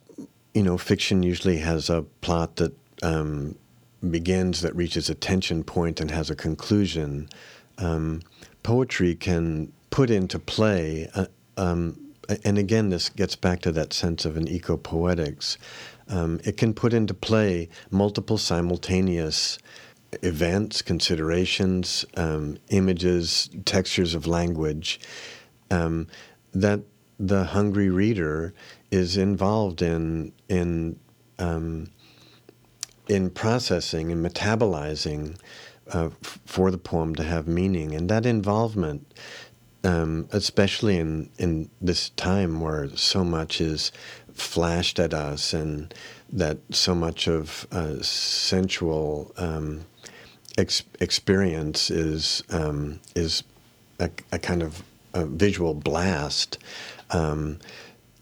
you know, fiction usually has a plot that um, begins, that reaches a tension point and has a conclusion, um, poetry can put into play. Uh, um, and again, this gets back to that sense of an eco poetics. Um, it can put into play multiple simultaneous events, considerations, um, images, textures of language um, that the hungry reader is involved in in um, in processing and metabolizing uh, f- for the poem to have meaning, and that involvement. Um, especially in, in this time where so much is flashed at us and that so much of uh, sensual um, ex- experience is um, is a, a, kind of a visual blast, um,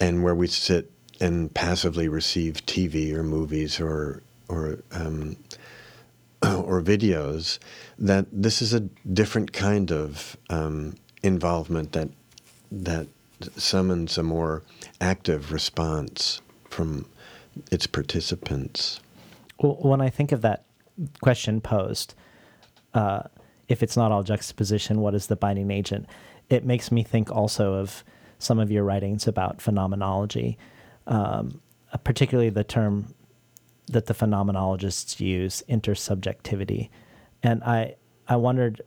and where we sit and passively receive TV or movies or or um, [CLEARS THROAT] or videos, that this is a different kind of um, involvement that that summons a more active response from its participants. Well, when I think of that question posed, uh, if it's not all juxtaposition, what is the binding agent? It makes me think also of some of your writings about phenomenology, um, particularly the term that the phenomenologists use, intersubjectivity. And I, I wondered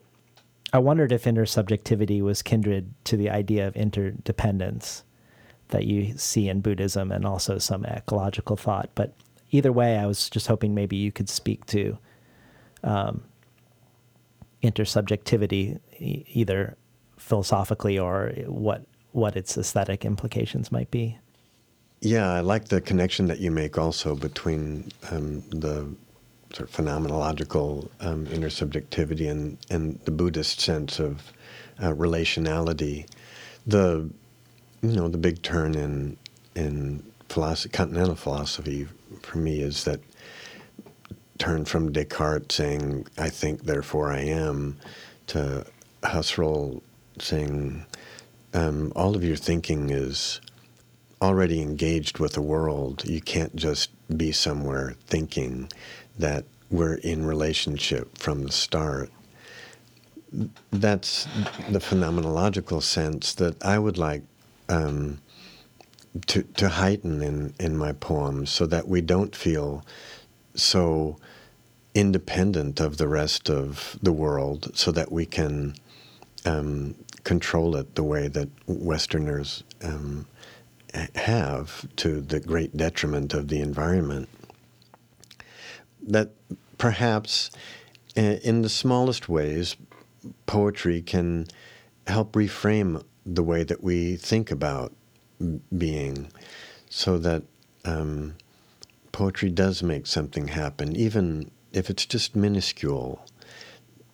I wondered if intersubjectivity was kindred to the idea of interdependence that you see in Buddhism and also some ecological thought. But either way, I was just hoping maybe you could speak to um, intersubjectivity, e- either philosophically or what what its aesthetic implications might be. Yeah, I like the connection that you make also between um, the sort of phenomenological um, intersubjectivity and, and the Buddhist sense of uh, relationality. The you know the big turn in in philosophy, continental philosophy for me is that turn from Descartes saying "I think, therefore I am" to Husserl saying um, all of your thinking is already engaged with the world. You can't just be somewhere thinking that we're in relationship from the start. That's the phenomenological sense that I would like um, to, to heighten in, in my poems so that we don't feel so independent of the rest of the world, so that we can um, control it the way that Westerners um, have to the great detriment of the environment. That perhaps in the smallest ways, poetry can help reframe the way that we think about being so that um, poetry does make something happen, even if it's just minuscule,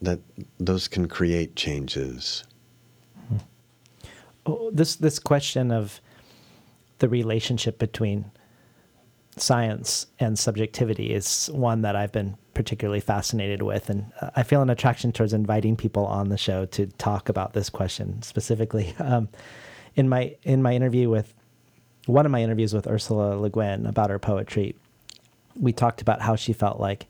that those can create changes. Oh, this this question of the relationship between science and subjectivity is one that I've been particularly fascinated with, and I feel an attraction towards inviting people on the show to talk about this question specifically. [LAUGHS] Um, in my in my interview with one of my interviews with Ursula Le Guin about her poetry, we talked about how she felt like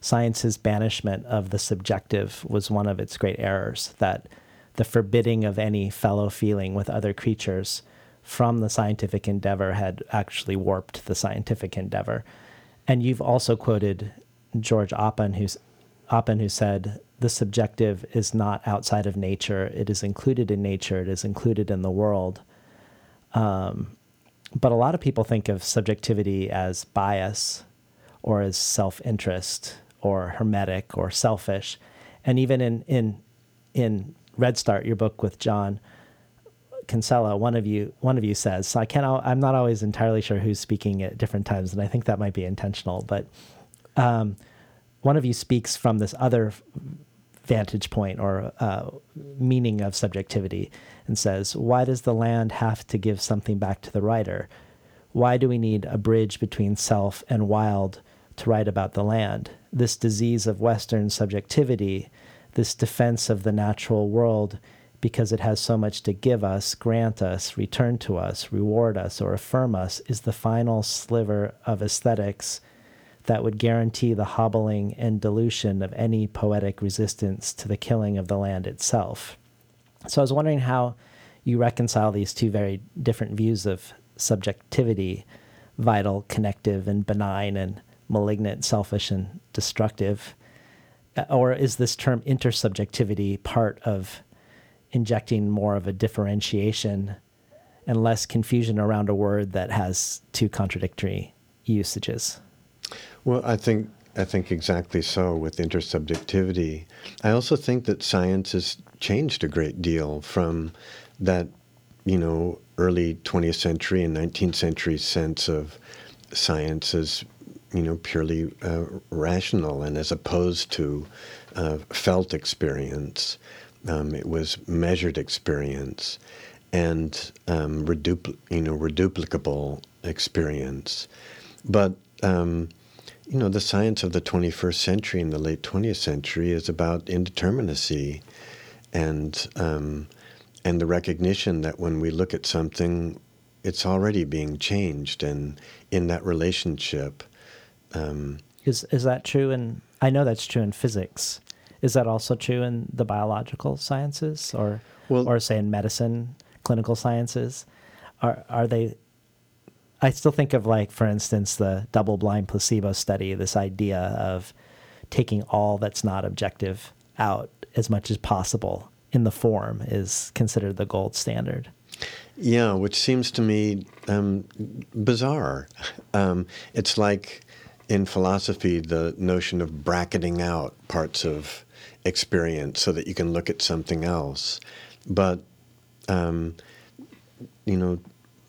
science's banishment of the subjective was one of its great errors. That the forbidding of any fellow feeling with other creatures from the scientific endeavor had actually warped the scientific endeavor. And you've also quoted George Oppen, who's Oppen, who said, The subjective is not outside of nature. It is included in nature. It is included in the world. Um, but a lot of people think of subjectivity as bias or as self interest or hermetic or selfish. And even in, in, in Redstart, your book with John Kinsella, one of you one of you says. So I can't. I'm not always entirely sure who's speaking at different times, and I think that might be intentional. But um, one of you speaks from this other vantage point or uh, meaning of subjectivity and says, "Why does the land have to give something back to the writer? Why do we need a bridge between self and wild to write about the land? This disease of Western subjectivity." this defense of the natural world because it has so much to give us, grant us, return to us, reward us, or affirm us, is the final sliver of aesthetics that would guarantee the hobbling and dilution of any poetic resistance to the killing of the land itself. So I was wondering how you reconcile these two very different views of subjectivity vital, connective, and benign, and malignant, selfish, and destructive uh, or is this term intersubjectivity part of injecting more of a differentiation and less confusion around a word that has two contradictory usages? Well, I think I think exactly so with intersubjectivity. I also think that science has changed a great deal from that, you know, early 20th century and 19th century sense of science as you know, purely uh, rational and as opposed to uh, felt experience. Um, it was measured experience and um, redupl- you know, reduplicable experience. But um, you know, the science of the 21st century and the late 20th century is about indeterminacy and um, and the recognition that when we look at something, it's already being changed, and in that relationship, um, is is that true? And I know that's true in physics. Is that also true in the biological sciences, or well, or say in medicine, clinical sciences? Are are they? I still think of like, for instance, the double-blind placebo study. This idea of taking all that's not objective out as much as possible in the form is considered the gold standard. Yeah, which seems to me um, bizarre. Um, it's like in philosophy the notion of bracketing out parts of experience so that you can look at something else. but um, you know,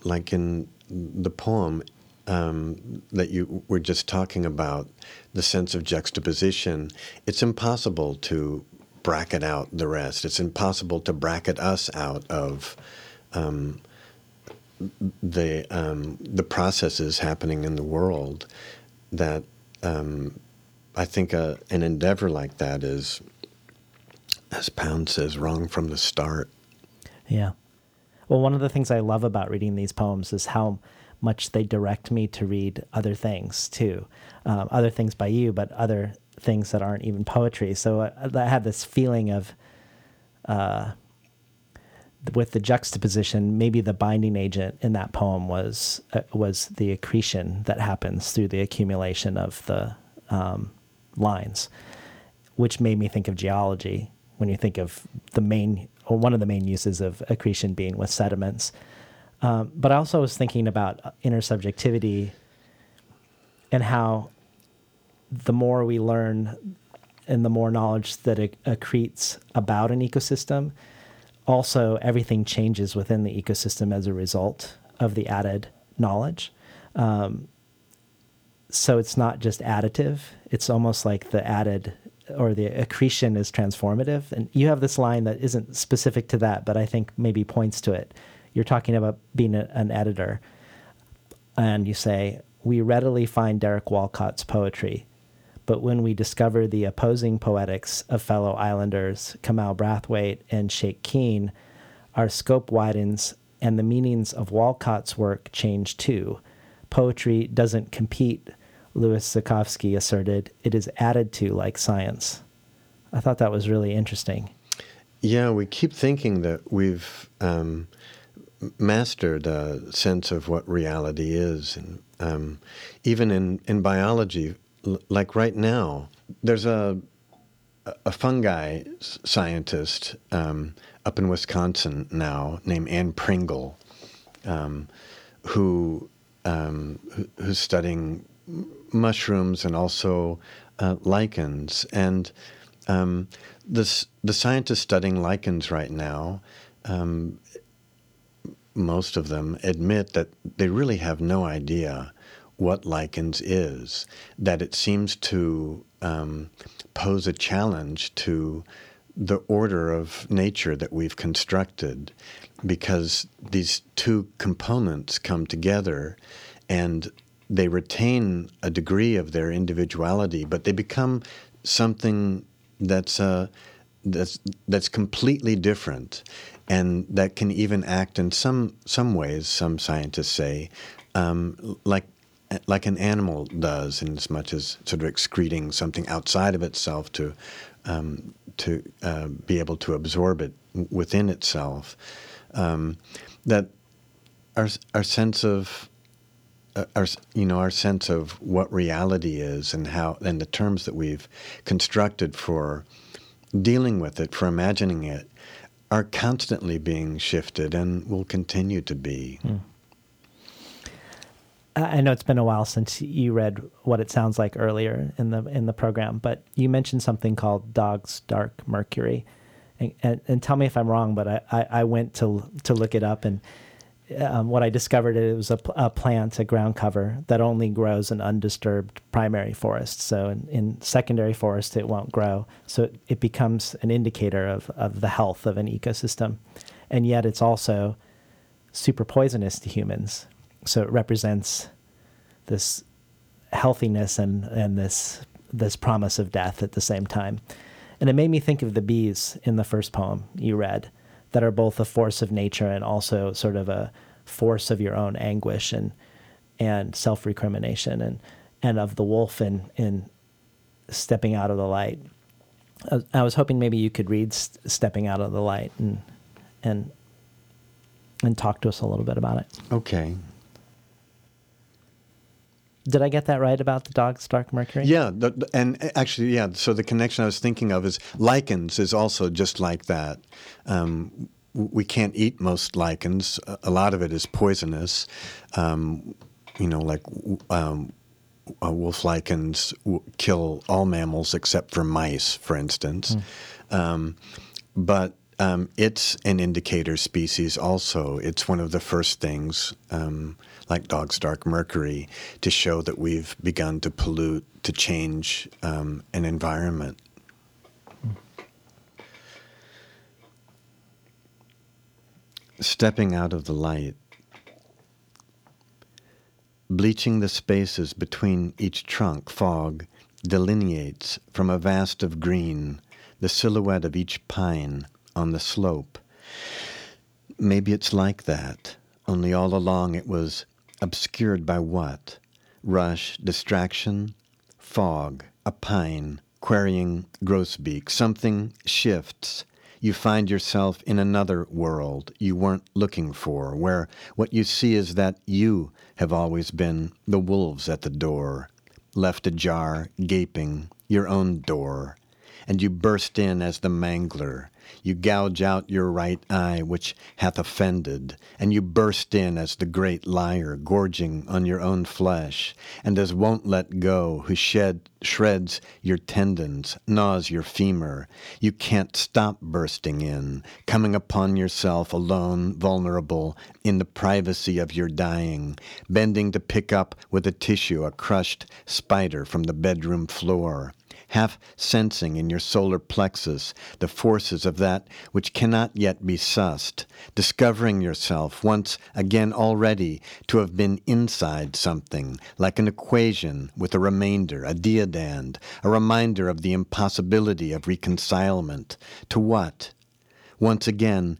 like in the poem um, that you were just talking about, the sense of juxtaposition, it's impossible to bracket out the rest. It's impossible to bracket us out of um, the um, the processes happening in the world. That um, I think a, an endeavor like that is, as Pound says, wrong from the start. Yeah. Well, one of the things I love about reading these poems is how much they direct me to read other things too, um, other things by you, but other things that aren't even poetry. So I, I had this feeling of, uh, with the juxtaposition, maybe the binding agent in that poem was uh, was the accretion that happens through the accumulation of the um, lines, which made me think of geology when you think of the main or one of the main uses of accretion being with sediments. Um, but I also was thinking about intersubjectivity and how the more we learn and the more knowledge that accretes about an ecosystem, also everything changes within the ecosystem as a result of the added knowledge. Um, so it's not just additive, it's almost like the added or the accretion is transformative. And you have this line that isn't specific to that, but I think maybe points to it. You're talking about being a, an editor, and you say, We readily find Derek Walcott's poetry but when we discover the opposing poetics of fellow islanders Kamau Brathwaite and Shake Keane, our scope widens and the meanings of Walcott's work change too. Poetry doesn't compete, Louis Zukofsky asserted, it is added to like science. I thought that was really interesting. Yeah, we keep thinking that we've um, mastered a sense of what reality is. And um, even in, in biology, like right now, there's a a fungi scientist um, up in Wisconsin now named Anne Pringle, um, who, um, who's studying mushrooms and also uh, lichens. And um, the scientists studying lichens right now, um, most of them admit that they really have no idea what lichens is, that it seems to um, pose a challenge to the order of nature that we've constructed because these two components come together and they retain a degree of their individuality, but they become something that's uh, that's that's completely different, and that can even act in some some ways. Some scientists say, um, like like an animal does, in as much as sort of excreting something outside of itself to um, to uh, be able to absorb it within itself. Um, that our our sense of our you know our sense of what reality is and how and the terms that we've constructed for dealing with it, for imagining it, are constantly being shifted and will continue to be. Mm. I know it's been a while since you read what it sounds like earlier in the in the program, but you mentioned something called Dog's Dark Mercury, and, and, and tell me if I'm wrong, but I, I, I, went to to look it up, and um, what I discovered it was a, a, plant, a ground cover that only grows in undisturbed primary forest. So in, in secondary forest, it won't grow. So it, it becomes an indicator of of the health of an ecosystem, and yet it's also super poisonous to humans so it represents this healthiness and and this this promise of death at the same time. And it made me think of the bees in the first poem you read, that are both a force of nature and also sort of a force of your own anguish and and self recrimination and and of the wolf in in stepping out of the light. I was hoping maybe you could read stepping out of the light and and and talk to us a little bit about it. Okay. Did I get that right about the dog's dark mercury? Yeah, and actually, yeah. So the connection I was thinking of is lichens is also just like that. Um, we can't eat most lichens. A lot of it is poisonous. Um, you know, like um, wolf lichens kill all mammals except for mice, for instance. Mm. but um, it's an indicator species also. It's one of the first things, um, like Dog's Dark mercury, to show that we've begun to pollute, to change um, an environment. Stepping out of the light, bleaching the spaces between each trunk, fog delineates from a vast of green the silhouette of each pine on the slope. Maybe it's like that, only all along it was obscured by what? Rush, distraction, fog, a pine, querying grosbeak. Something shifts. You find yourself in another world you weren't looking for, where what you see is that you have always been the wolves at the door, left ajar, gaping, your own door, and you burst in as the mangler, you gouge out your right eye, which hath offended, and you burst in as the great liar, gorging on your own flesh, and as won't let go, who shed shreds your tendons, gnaws your femur. You can't stop bursting in, coming upon yourself alone, vulnerable, in the privacy of your dying, bending to pick up with a tissue a crushed spider from the bedroom floor half sensing in your solar plexus the forces of that which cannot yet be sussed, discovering yourself once again already to have been inside something, like an equation with a remainder, a deodand, a reminder of the impossibility of reconcilement. To what? Once again,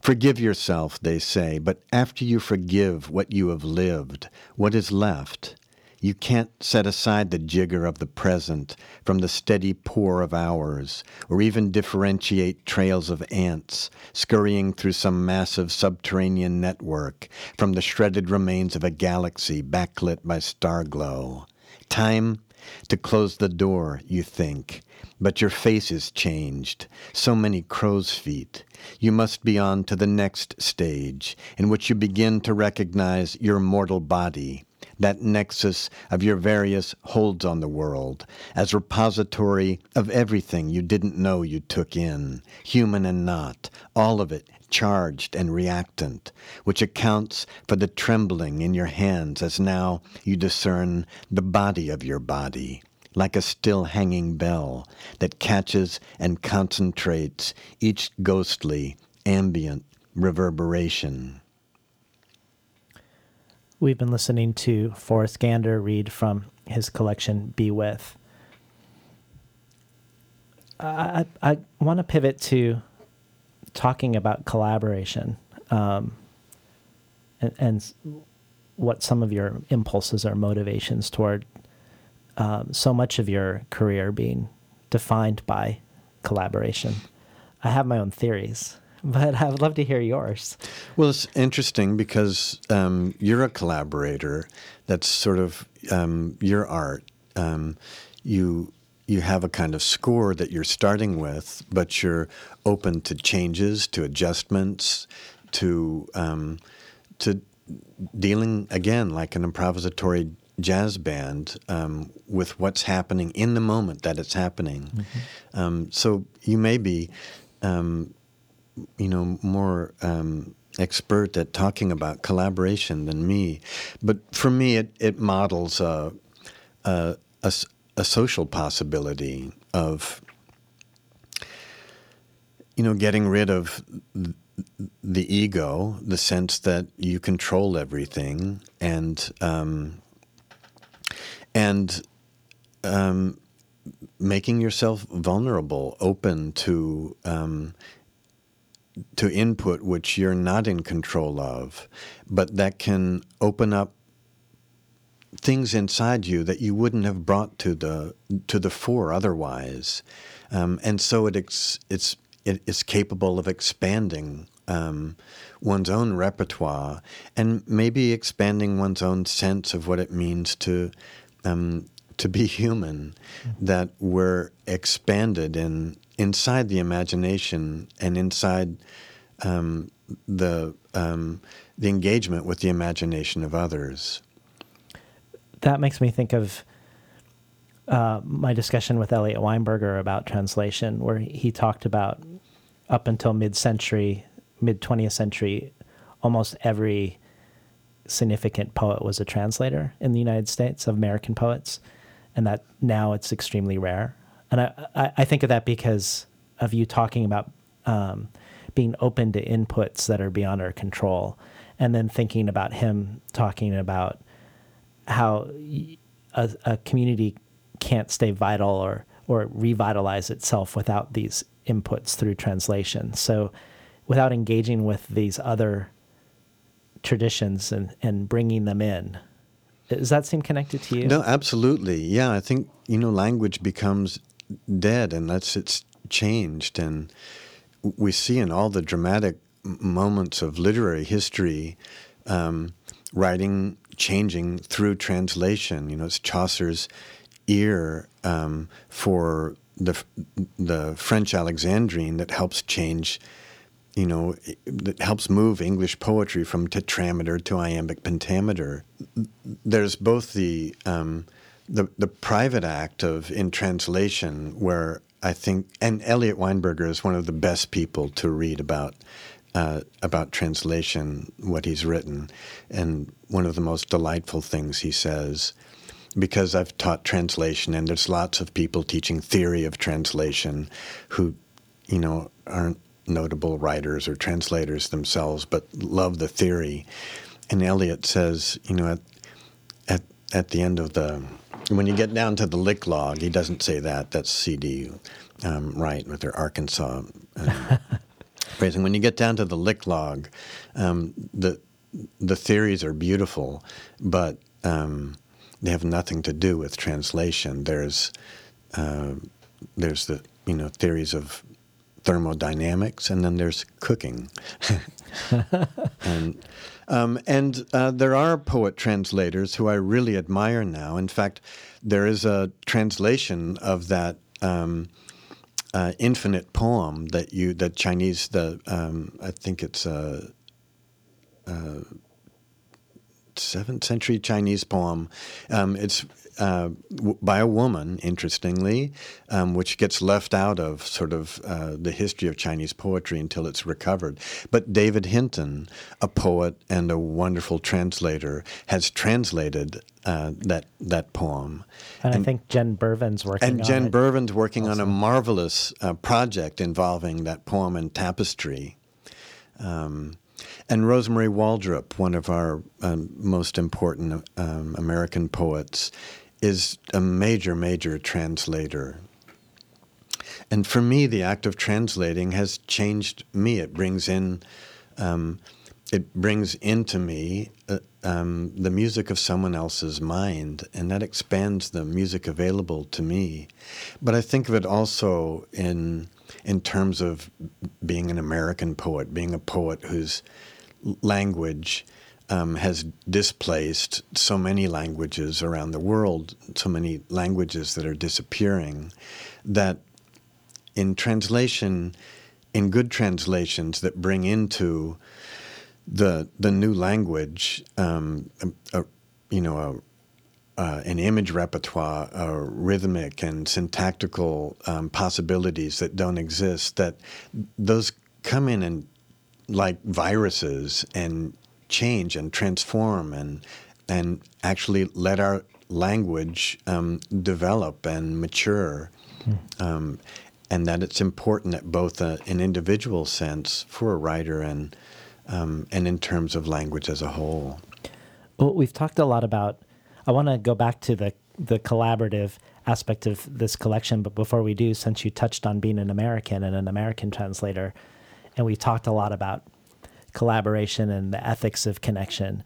Forgive yourself, they say, but after you forgive what you have lived, what is left? You can't set aside the jigger of the present from the steady pour of hours, or even differentiate trails of ants scurrying through some massive subterranean network from the shredded remains of a galaxy backlit by star glow. Time to close the door, you think, but your face is changed. So many crow's feet. You must be on to the next stage, in which you begin to recognize your mortal body that nexus of your various holds on the world, as repository of everything you didn't know you took in, human and not, all of it charged and reactant, which accounts for the trembling in your hands as now you discern the body of your body, like a still hanging bell that catches and concentrates each ghostly, ambient reverberation. We've been listening to Forrest Gander read from his collection Be With. I, I, want to pivot to talking about collaboration um, and, and, what some of your impulses or motivations toward um, so much of your career being defined by collaboration. I have my own theories [LAUGHS] but I would love to hear yours. Well, it's interesting because um, you're a collaborator. That's sort of um, your art. Um, you you have a kind of score that you're starting with, but you're open to changes, to adjustments, to um, to dealing again like an improvisatory jazz band um, with what's happening in the moment that it's happening. Mm-hmm. Um, so you may be um, you know, more um, expert at talking about collaboration than me. But for me, it, it models a, a, a, a social possibility of, you know, getting rid of the ego, the sense that you control everything, and um, and um, making yourself vulnerable, open to um, to input which you're not in control of, but that can open up things inside you that you wouldn't have brought to the to the fore otherwise, um, and so it ex, it's it is capable of expanding um, one's own repertoire and maybe expanding one's own sense of what it means to um, to be human. Mm-hmm. That we're expanded in inside the imagination and inside um, the um, the engagement with the imagination of others. That makes me think of uh, my discussion with Eliot Weinberger about translation, where he talked about up until mid century, mid 20th century, almost every significant poet was a translator in the United States of American poets, and that now it's extremely rare. And I, I, think of that because of you talking about um, being open to inputs that are beyond our control, and then thinking about him talking about how a, a community can't stay vital or or revitalize itself without these inputs through translation. So, without engaging with these other traditions and, and bringing them in, does that seem connected to you? No, absolutely. Yeah, I think you know language becomes dead unless it's changed, and we see in all the dramatic moments of literary history, um, writing changing through translation. You know, it's Chaucer's ear um, for the the French Alexandrine that helps change. You know, that helps move English poetry from tetrameter to iambic pentameter. There's both the um, the the private act of in translation where I think, and Eliot Weinberger is one of the best people to read about uh, about translation, what he's written. And one of the most delightful things he says, because I've taught translation, and there's lots of people teaching theory of translation who, you know, aren't notable writers or translators themselves, but love the theory. And Eliot says, you know, at, at, the end of the, when you get down to the lick log, he doesn't say that, that's CD um, Wright with their Arkansas. Um, [LAUGHS] phrasing. When you get down to the lick log, um, the the theories are beautiful, but um, they have nothing to do with translation. There's uh, there's the you know theories of thermodynamics, and then there's cooking, [LAUGHS] and um, and uh, there are poet translators who I really admire now. In fact, there is a translation of that. Um, uh, infinite poem that you that Chinese the um, I think it's a, a, seventh century Chinese poem. Um, it's uh, w- by a woman, interestingly, um, which gets left out of sort of uh, the history of Chinese poetry until it's recovered. But David Hinton, a poet and a wonderful translator, has translated uh, that that poem. And, and, I think Jen Bervin's working. And Jen it. Bervin's working on a marvelous uh, project involving that poem and tapestry. Um, and Rosmarie Waldrop, one of our um, most important um, American poets, is a major, major translator. And for me, the act of translating has changed me. It brings in, um, it brings into me uh, um, the music of someone else's mind, and that expands the music available to me. But I think of it also in in terms of being an American poet, being a poet whose language um, has displaced so many languages around the world, so many languages that are disappearing, that in translation, in good translations that bring into the the new language, um, a, a, you know, a, uh, an image repertoire, rhythmic and syntactical um, possibilities that don't exist. That those come in and like viruses and change and transform and and actually let our language um, develop and mature. Hmm. Um, and that it's important that both a, an individual sense for a writer and um, and in terms of language as a whole. Well, we've talked a lot about. I want to go back to the the collaborative aspect of this collection, but before we do, since you touched on being an American and an American translator, and we talked a lot about collaboration and the ethics of connection.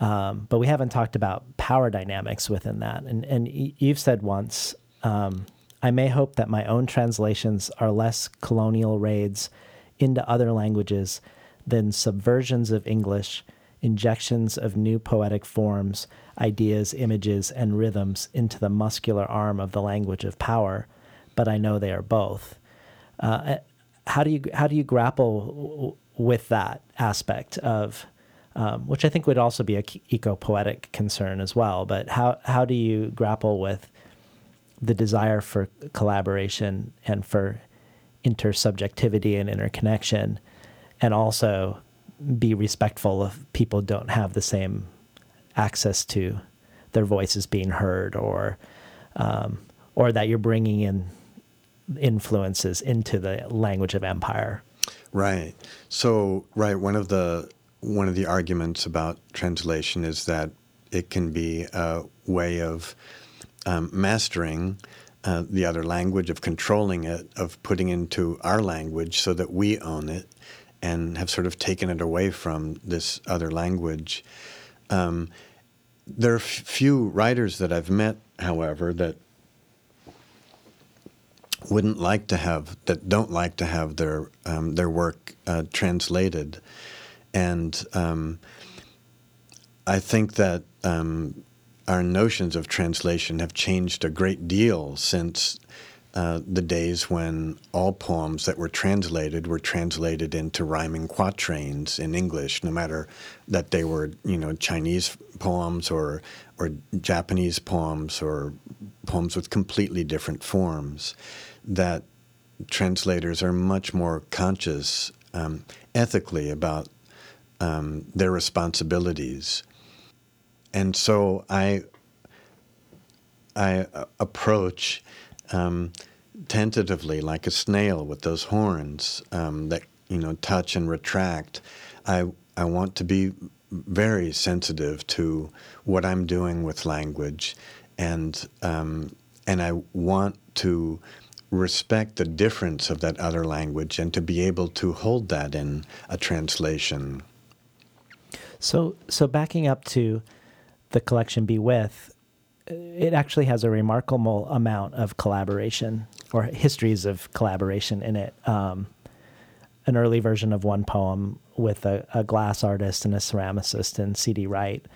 Um, but we haven't talked about power dynamics within that. And, and you've said once, um, I may hope that my own translations are less colonial raids into other languages than subversions of English, injections of new poetic forms, ideas, images, and rhythms into the muscular arm of the language of power. But I know they are both. Uh, how do you how do you grapple with that aspect of um, which I think would also be a eco poetic concern as well. But how how do you grapple with the desire for collaboration and for intersubjectivity and interconnection, and also be respectful of people don't have the same access to their voices being heard or um, or that you're bringing in influences into the language of empire. Right. So, right, one of the one of the arguments about translation is that it can be a way of um, mastering uh, the other language, of controlling it, of putting into our language so that we own it and have sort of taken it away from this other language. Um, there are f- few writers that I've met, however, that wouldn't like to have that don't like to have their um, their work uh, translated, and um, I think that um, our notions of translation have changed a great deal since uh, the days when all poems that were translated were translated into rhyming quatrains in English, no matter that they were you know Chinese poems or or Japanese poems or poems with completely different forms that translators are much more conscious um, ethically about um, their responsibilities. And so I, I uh, approach um, tentatively like a snail with those horns um, that you know touch and retract. I I want to be very sensitive to what I'm doing with language, and um, and I want to respect the difference of that other language and to be able to hold that in a translation. So, so backing up to the collection Be With, it actually has a remarkable amount of collaboration or histories of collaboration in it. Um, an early version of one poem with a, a, glass artist and a ceramicist and C.D. Wright,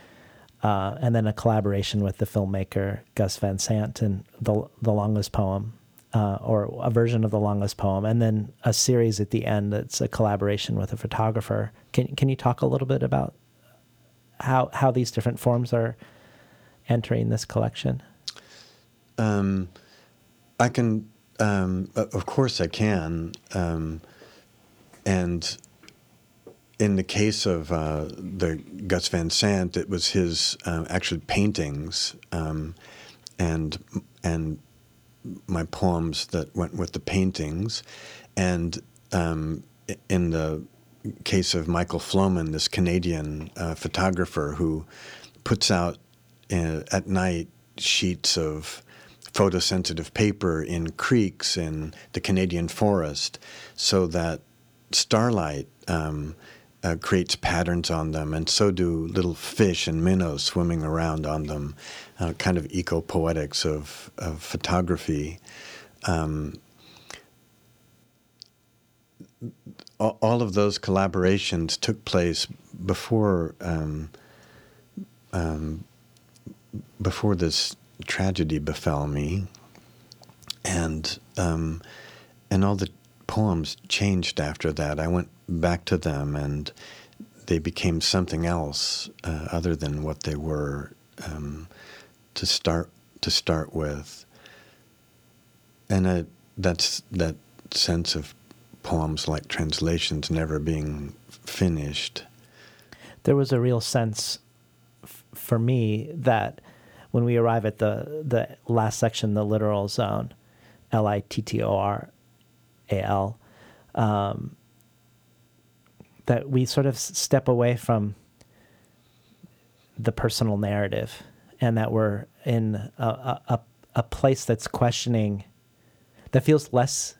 uh, and then a collaboration with the filmmaker Gus Van Sant and the the longest poem uh, or a version of the longest poem, and then a series at the end that's a collaboration with a photographer. Can can you talk a little bit about how how these different forms are entering this collection? Um, I can, um, of course, I can, um, and in the case of uh, the Gus Van Sant, it was his uh, actually paintings um, and and my poems that went with the paintings, and um, in the case of Michael Flomen, this Canadian uh, photographer who puts out uh, at night sheets of photosensitive paper in creeks in the Canadian forest, so that starlight. Um, uh, creates patterns on them, and so do little fish and minnows swimming around on them uh, kind of eco poetics of, of photography. Um, all of those collaborations took place before um, um, before this tragedy befell me, and um, and all the poems changed after that. I went back to them, and they became something else uh, other than what they were um, to start to start with, and I, that's that sense of poems like translations never being finished. There was a real sense f- for me that when we arrive at the the last section, the littoral zone, L I T T O R A L, um, that we sort of step away from the personal narrative and that we're in a, a, a place that's questioning, that feels less,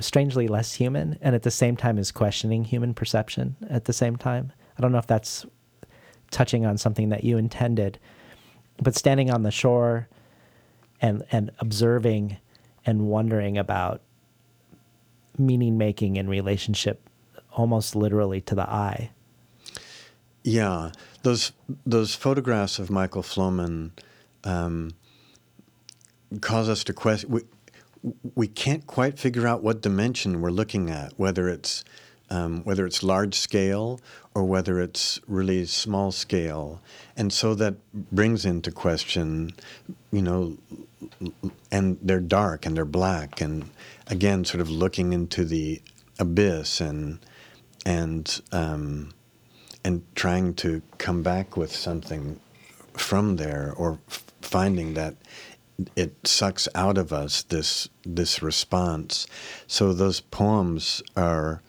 strangely less human, and at the same time is questioning human perception at the same time. I don't know if that's touching on something that you intended, but standing on the shore and and observing and wondering about meaning making in relationship almost literally to the eye yeah, those those photographs of Michael Flomen um, cause us to question. We, we can't quite figure out what dimension we're looking at, whether it's um, whether it's large scale or whether it's really small scale, and so that brings into question, you know, and they're dark and they're black, and again, sort of looking into the abyss and and um, and trying to come back with something from there, or f- finding that it sucks out of us this this response. So those poems are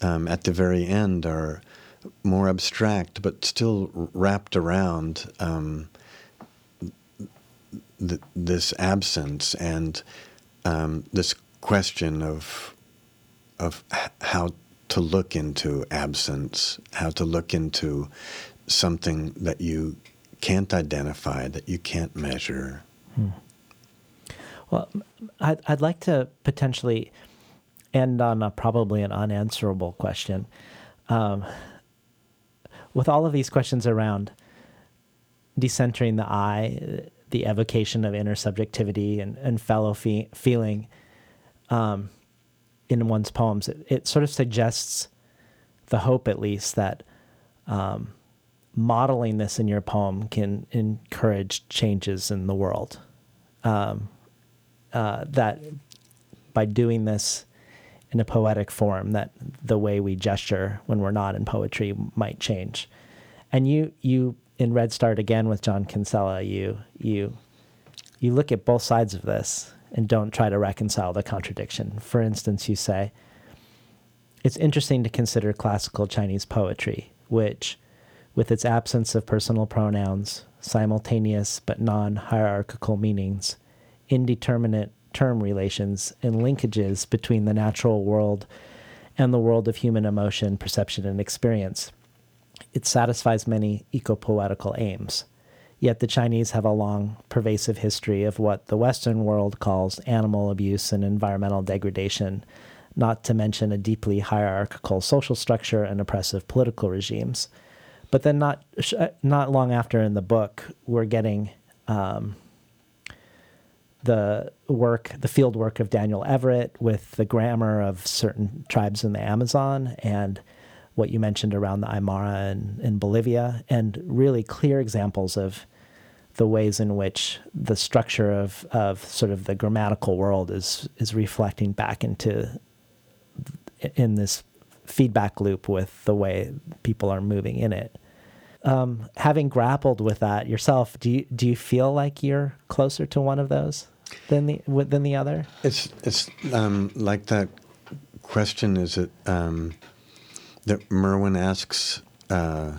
um, at the very end are more abstract, but still wrapped around um, th- this absence and um, this question of of how to look into absence, how to look into something that you can't identify, that you can't measure. Hmm. Well, I'd, I'd like to potentially end on a, probably an unanswerable question. Um, with all of these questions around decentering the I, the evocation of inner subjectivity and, and fellow fe- feeling um, in one's poems, it, it, sort of suggests the hope, at least, that um, modeling this in your poem can encourage changes in the world. Um, uh, that by doing this in a poetic form, that the way we gesture when we're not in poetry might change. And you, you in Redstart again with John Kinsella, you, you, you look at both sides of this and don't try to reconcile the contradiction. For instance, you say, it's interesting to consider classical Chinese poetry, which, with its absence of personal pronouns, simultaneous but non hierarchical meanings, indeterminate term relations, and linkages between the natural world and the world of human emotion, perception, and experience. It satisfies many eco-poetical aims. Yet the Chinese have a long, pervasive history of what the Western world calls animal abuse and environmental degradation, not to mention a deeply hierarchical social structure and oppressive political regimes. But then, not not long after in the book, we're getting um, the work, the field work of Daniel Everett with the grammar of certain tribes in the Amazon and what you mentioned around the Aymara in, in Bolivia, and really clear examples of the ways in which the structure of, of sort of the grammatical world is is reflecting back into in this feedback loop with the way people are moving in it. Um, having grappled with that yourself, do you do you feel like you're closer to one of those? than the than the other? It's it's um, like that question. Is it um, that Merwin asks uh,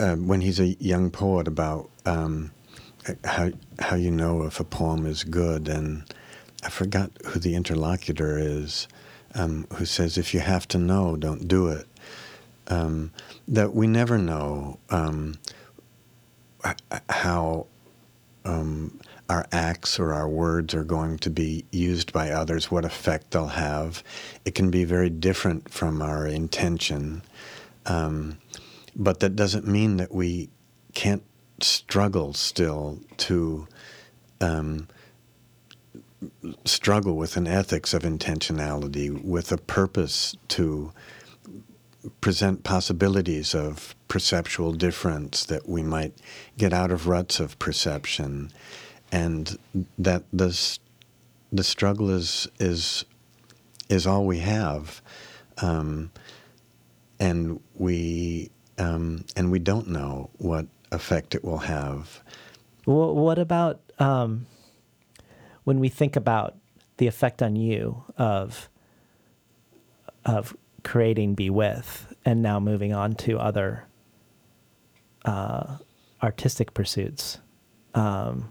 uh, when he's a young poet about um, how how you know if a poem is good, and I forgot who the interlocutor is, um, who says if you have to know, don't do it. Um, that we never know um, how um, our acts or our words are going to be used by others, what effect they'll have. It can be very different from our intention. Um, but that doesn't mean that we can't struggle still to um, struggle with an ethics of intentionality, with a purpose to present possibilities of perceptual difference that we might get out of ruts of perception. And that the the struggle is is is all we have, um, and we um, and we don't know what effect it will have. Well, what about um, when we think about the effect on you of of creating Be With and now moving on to other uh, artistic pursuits? Um,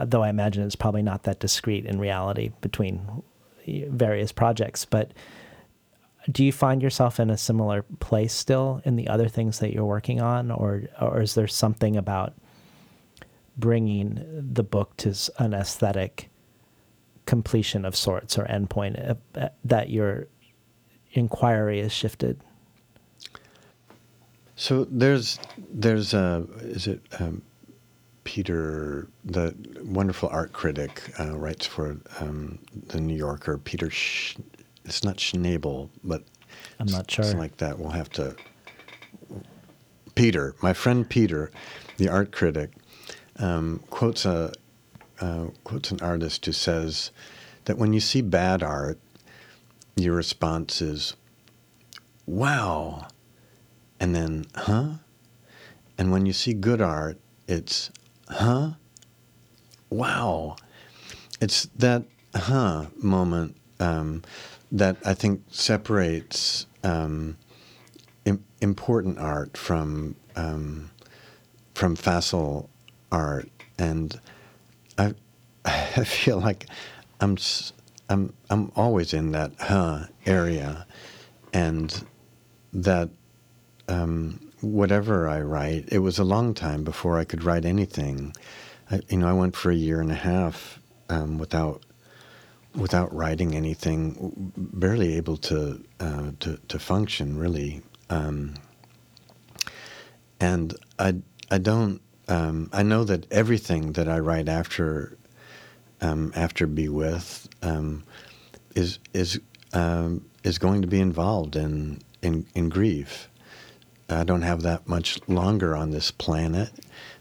though I imagine it's probably not that discrete in reality between various projects. But do you find yourself in a similar place still in the other things that you're working on, or or is there something about bringing the book to an aesthetic completion of sorts or endpoint uh, that your inquiry has shifted? So there's there's a is it um, Peter, the wonderful art critic, uh, writes for um, the New Yorker. Peter, it's not Schnabel, but I'm not sure. It's like that. We'll have to. Peter, my friend Peter, the art critic, um, quotes a uh, quotes an artist who says that when you see bad art, your response is, wow, and then, huh? And when you see good art, it's, huh? Wow. It's that, huh moment um, that I think separates um, Im- important art from um, from facile art, and I [LAUGHS] I feel like I'm I'm I'm always in that huh area, and that um, whatever I write, it was a long time before I could write anything. I, you know, I went for a year and a half um, without without writing anything, barely able to uh, to, to function really. Um, and I I don't um, I know that everything that I write after um, after Be With um, is is um, is going to be involved in, in in grief. I don't have that much longer on this planet.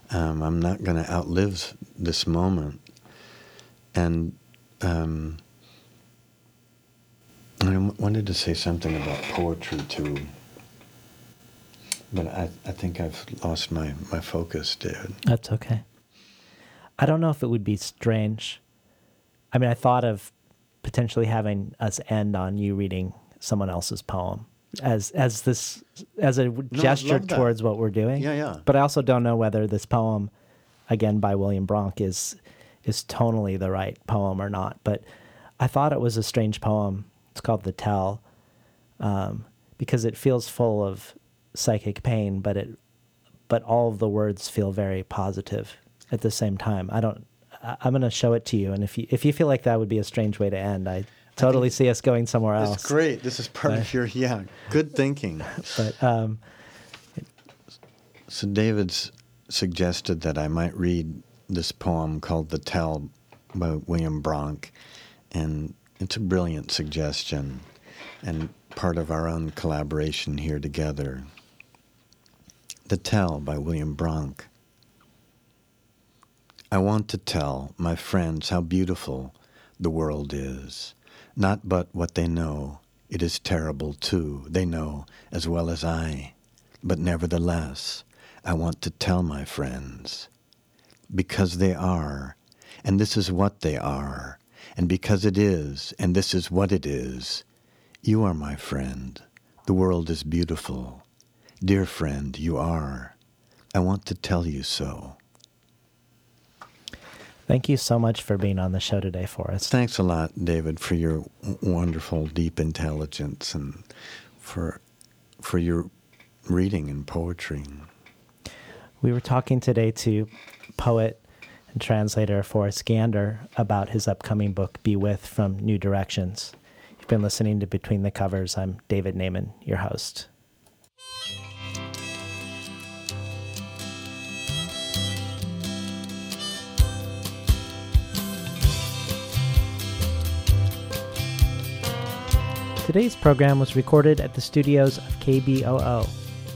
Um, I'm not going to outlive this moment, and um, I wanted to say something about poetry too, but I, I think I've lost my, my focus, David. That's okay. I don't know if it would be strange. I mean, I thought of potentially having us end on you reading someone else's poem as as this as a No, gesture towards what we're doing. Yeah, yeah. But I also don't know whether this poem, again by William Bronk, is is tonally the right poem or not. But I thought it was a strange poem. It's called "The Tell," um, because it feels full of psychic pain, but it but all of the words feel very positive at the same time. I don't. I- I'm going to show it to you, and if you if you feel like that would be a strange way to end, I totally see us going somewhere else. It's great. This is part of your, yeah, good thinking. [LAUGHS] But um, So David's suggested that I might read this poem called The Tell by William Bronk. And it's a brilliant suggestion and part of our own collaboration here together. The Tell by William Bronk. I want to tell my friends how beautiful the world is, not but what they know. It is terrible too, they know as well as I. But nevertheless, I want to tell my friends. Because they are, and this is what they are, and because it is, and this is what it is. You are my friend. The world is beautiful. Dear friend, you are. I want to tell you so. thank you so much for being on the show today for us. Thanks a lot, David, for your wonderful, deep intelligence and for for your reading and poetry. We were talking today to poet and translator Forrest Gander about his upcoming book, Be With from New Directions. You've been listening to Between the Covers. I'm David Naimon, your host. Today's program was recorded at the studios of KBOO.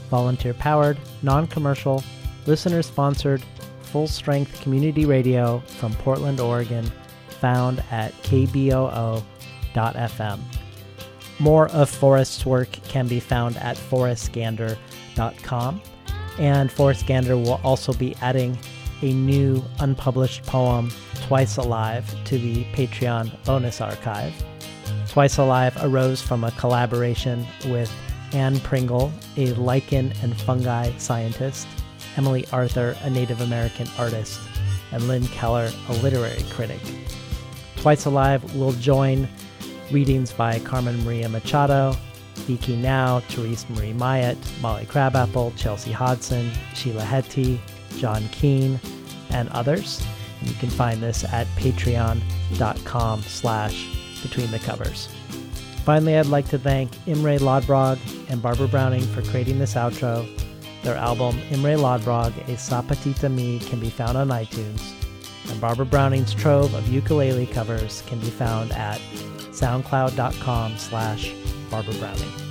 Volunteer powered, non commercial, listener sponsored, full strength community radio from Portland, Oregon, found at kboo.fm. More of Forrest's work can be found at forrestgander.com. And Forrest Gander will also be adding a new unpublished poem, Twice Alive, to the Patreon bonus archive. Twice Alive arose from a collaboration with Anne Pringle, a lichen and fungi scientist, Emily Arthur, a Native American artist, and Lynn Keller, a literary critic. Twice Alive will join readings by Carmen Maria Machado, Vicky Now, Terese Marie Mailhot, Molly Crabapple, Chelsea Hodson, Sheila Heti, John Keane, and others. And you can find this at patreon.com slash between the covers. Finally, I'd like to thank Imre Lodbrog and Barbara Browning for creating this outro. Their album, Imre Lodbrog, A Sapatita Me, can be found on iTunes. And Barbara Browning's trove of ukulele covers can be found at soundcloud.com slash Barbara Browning.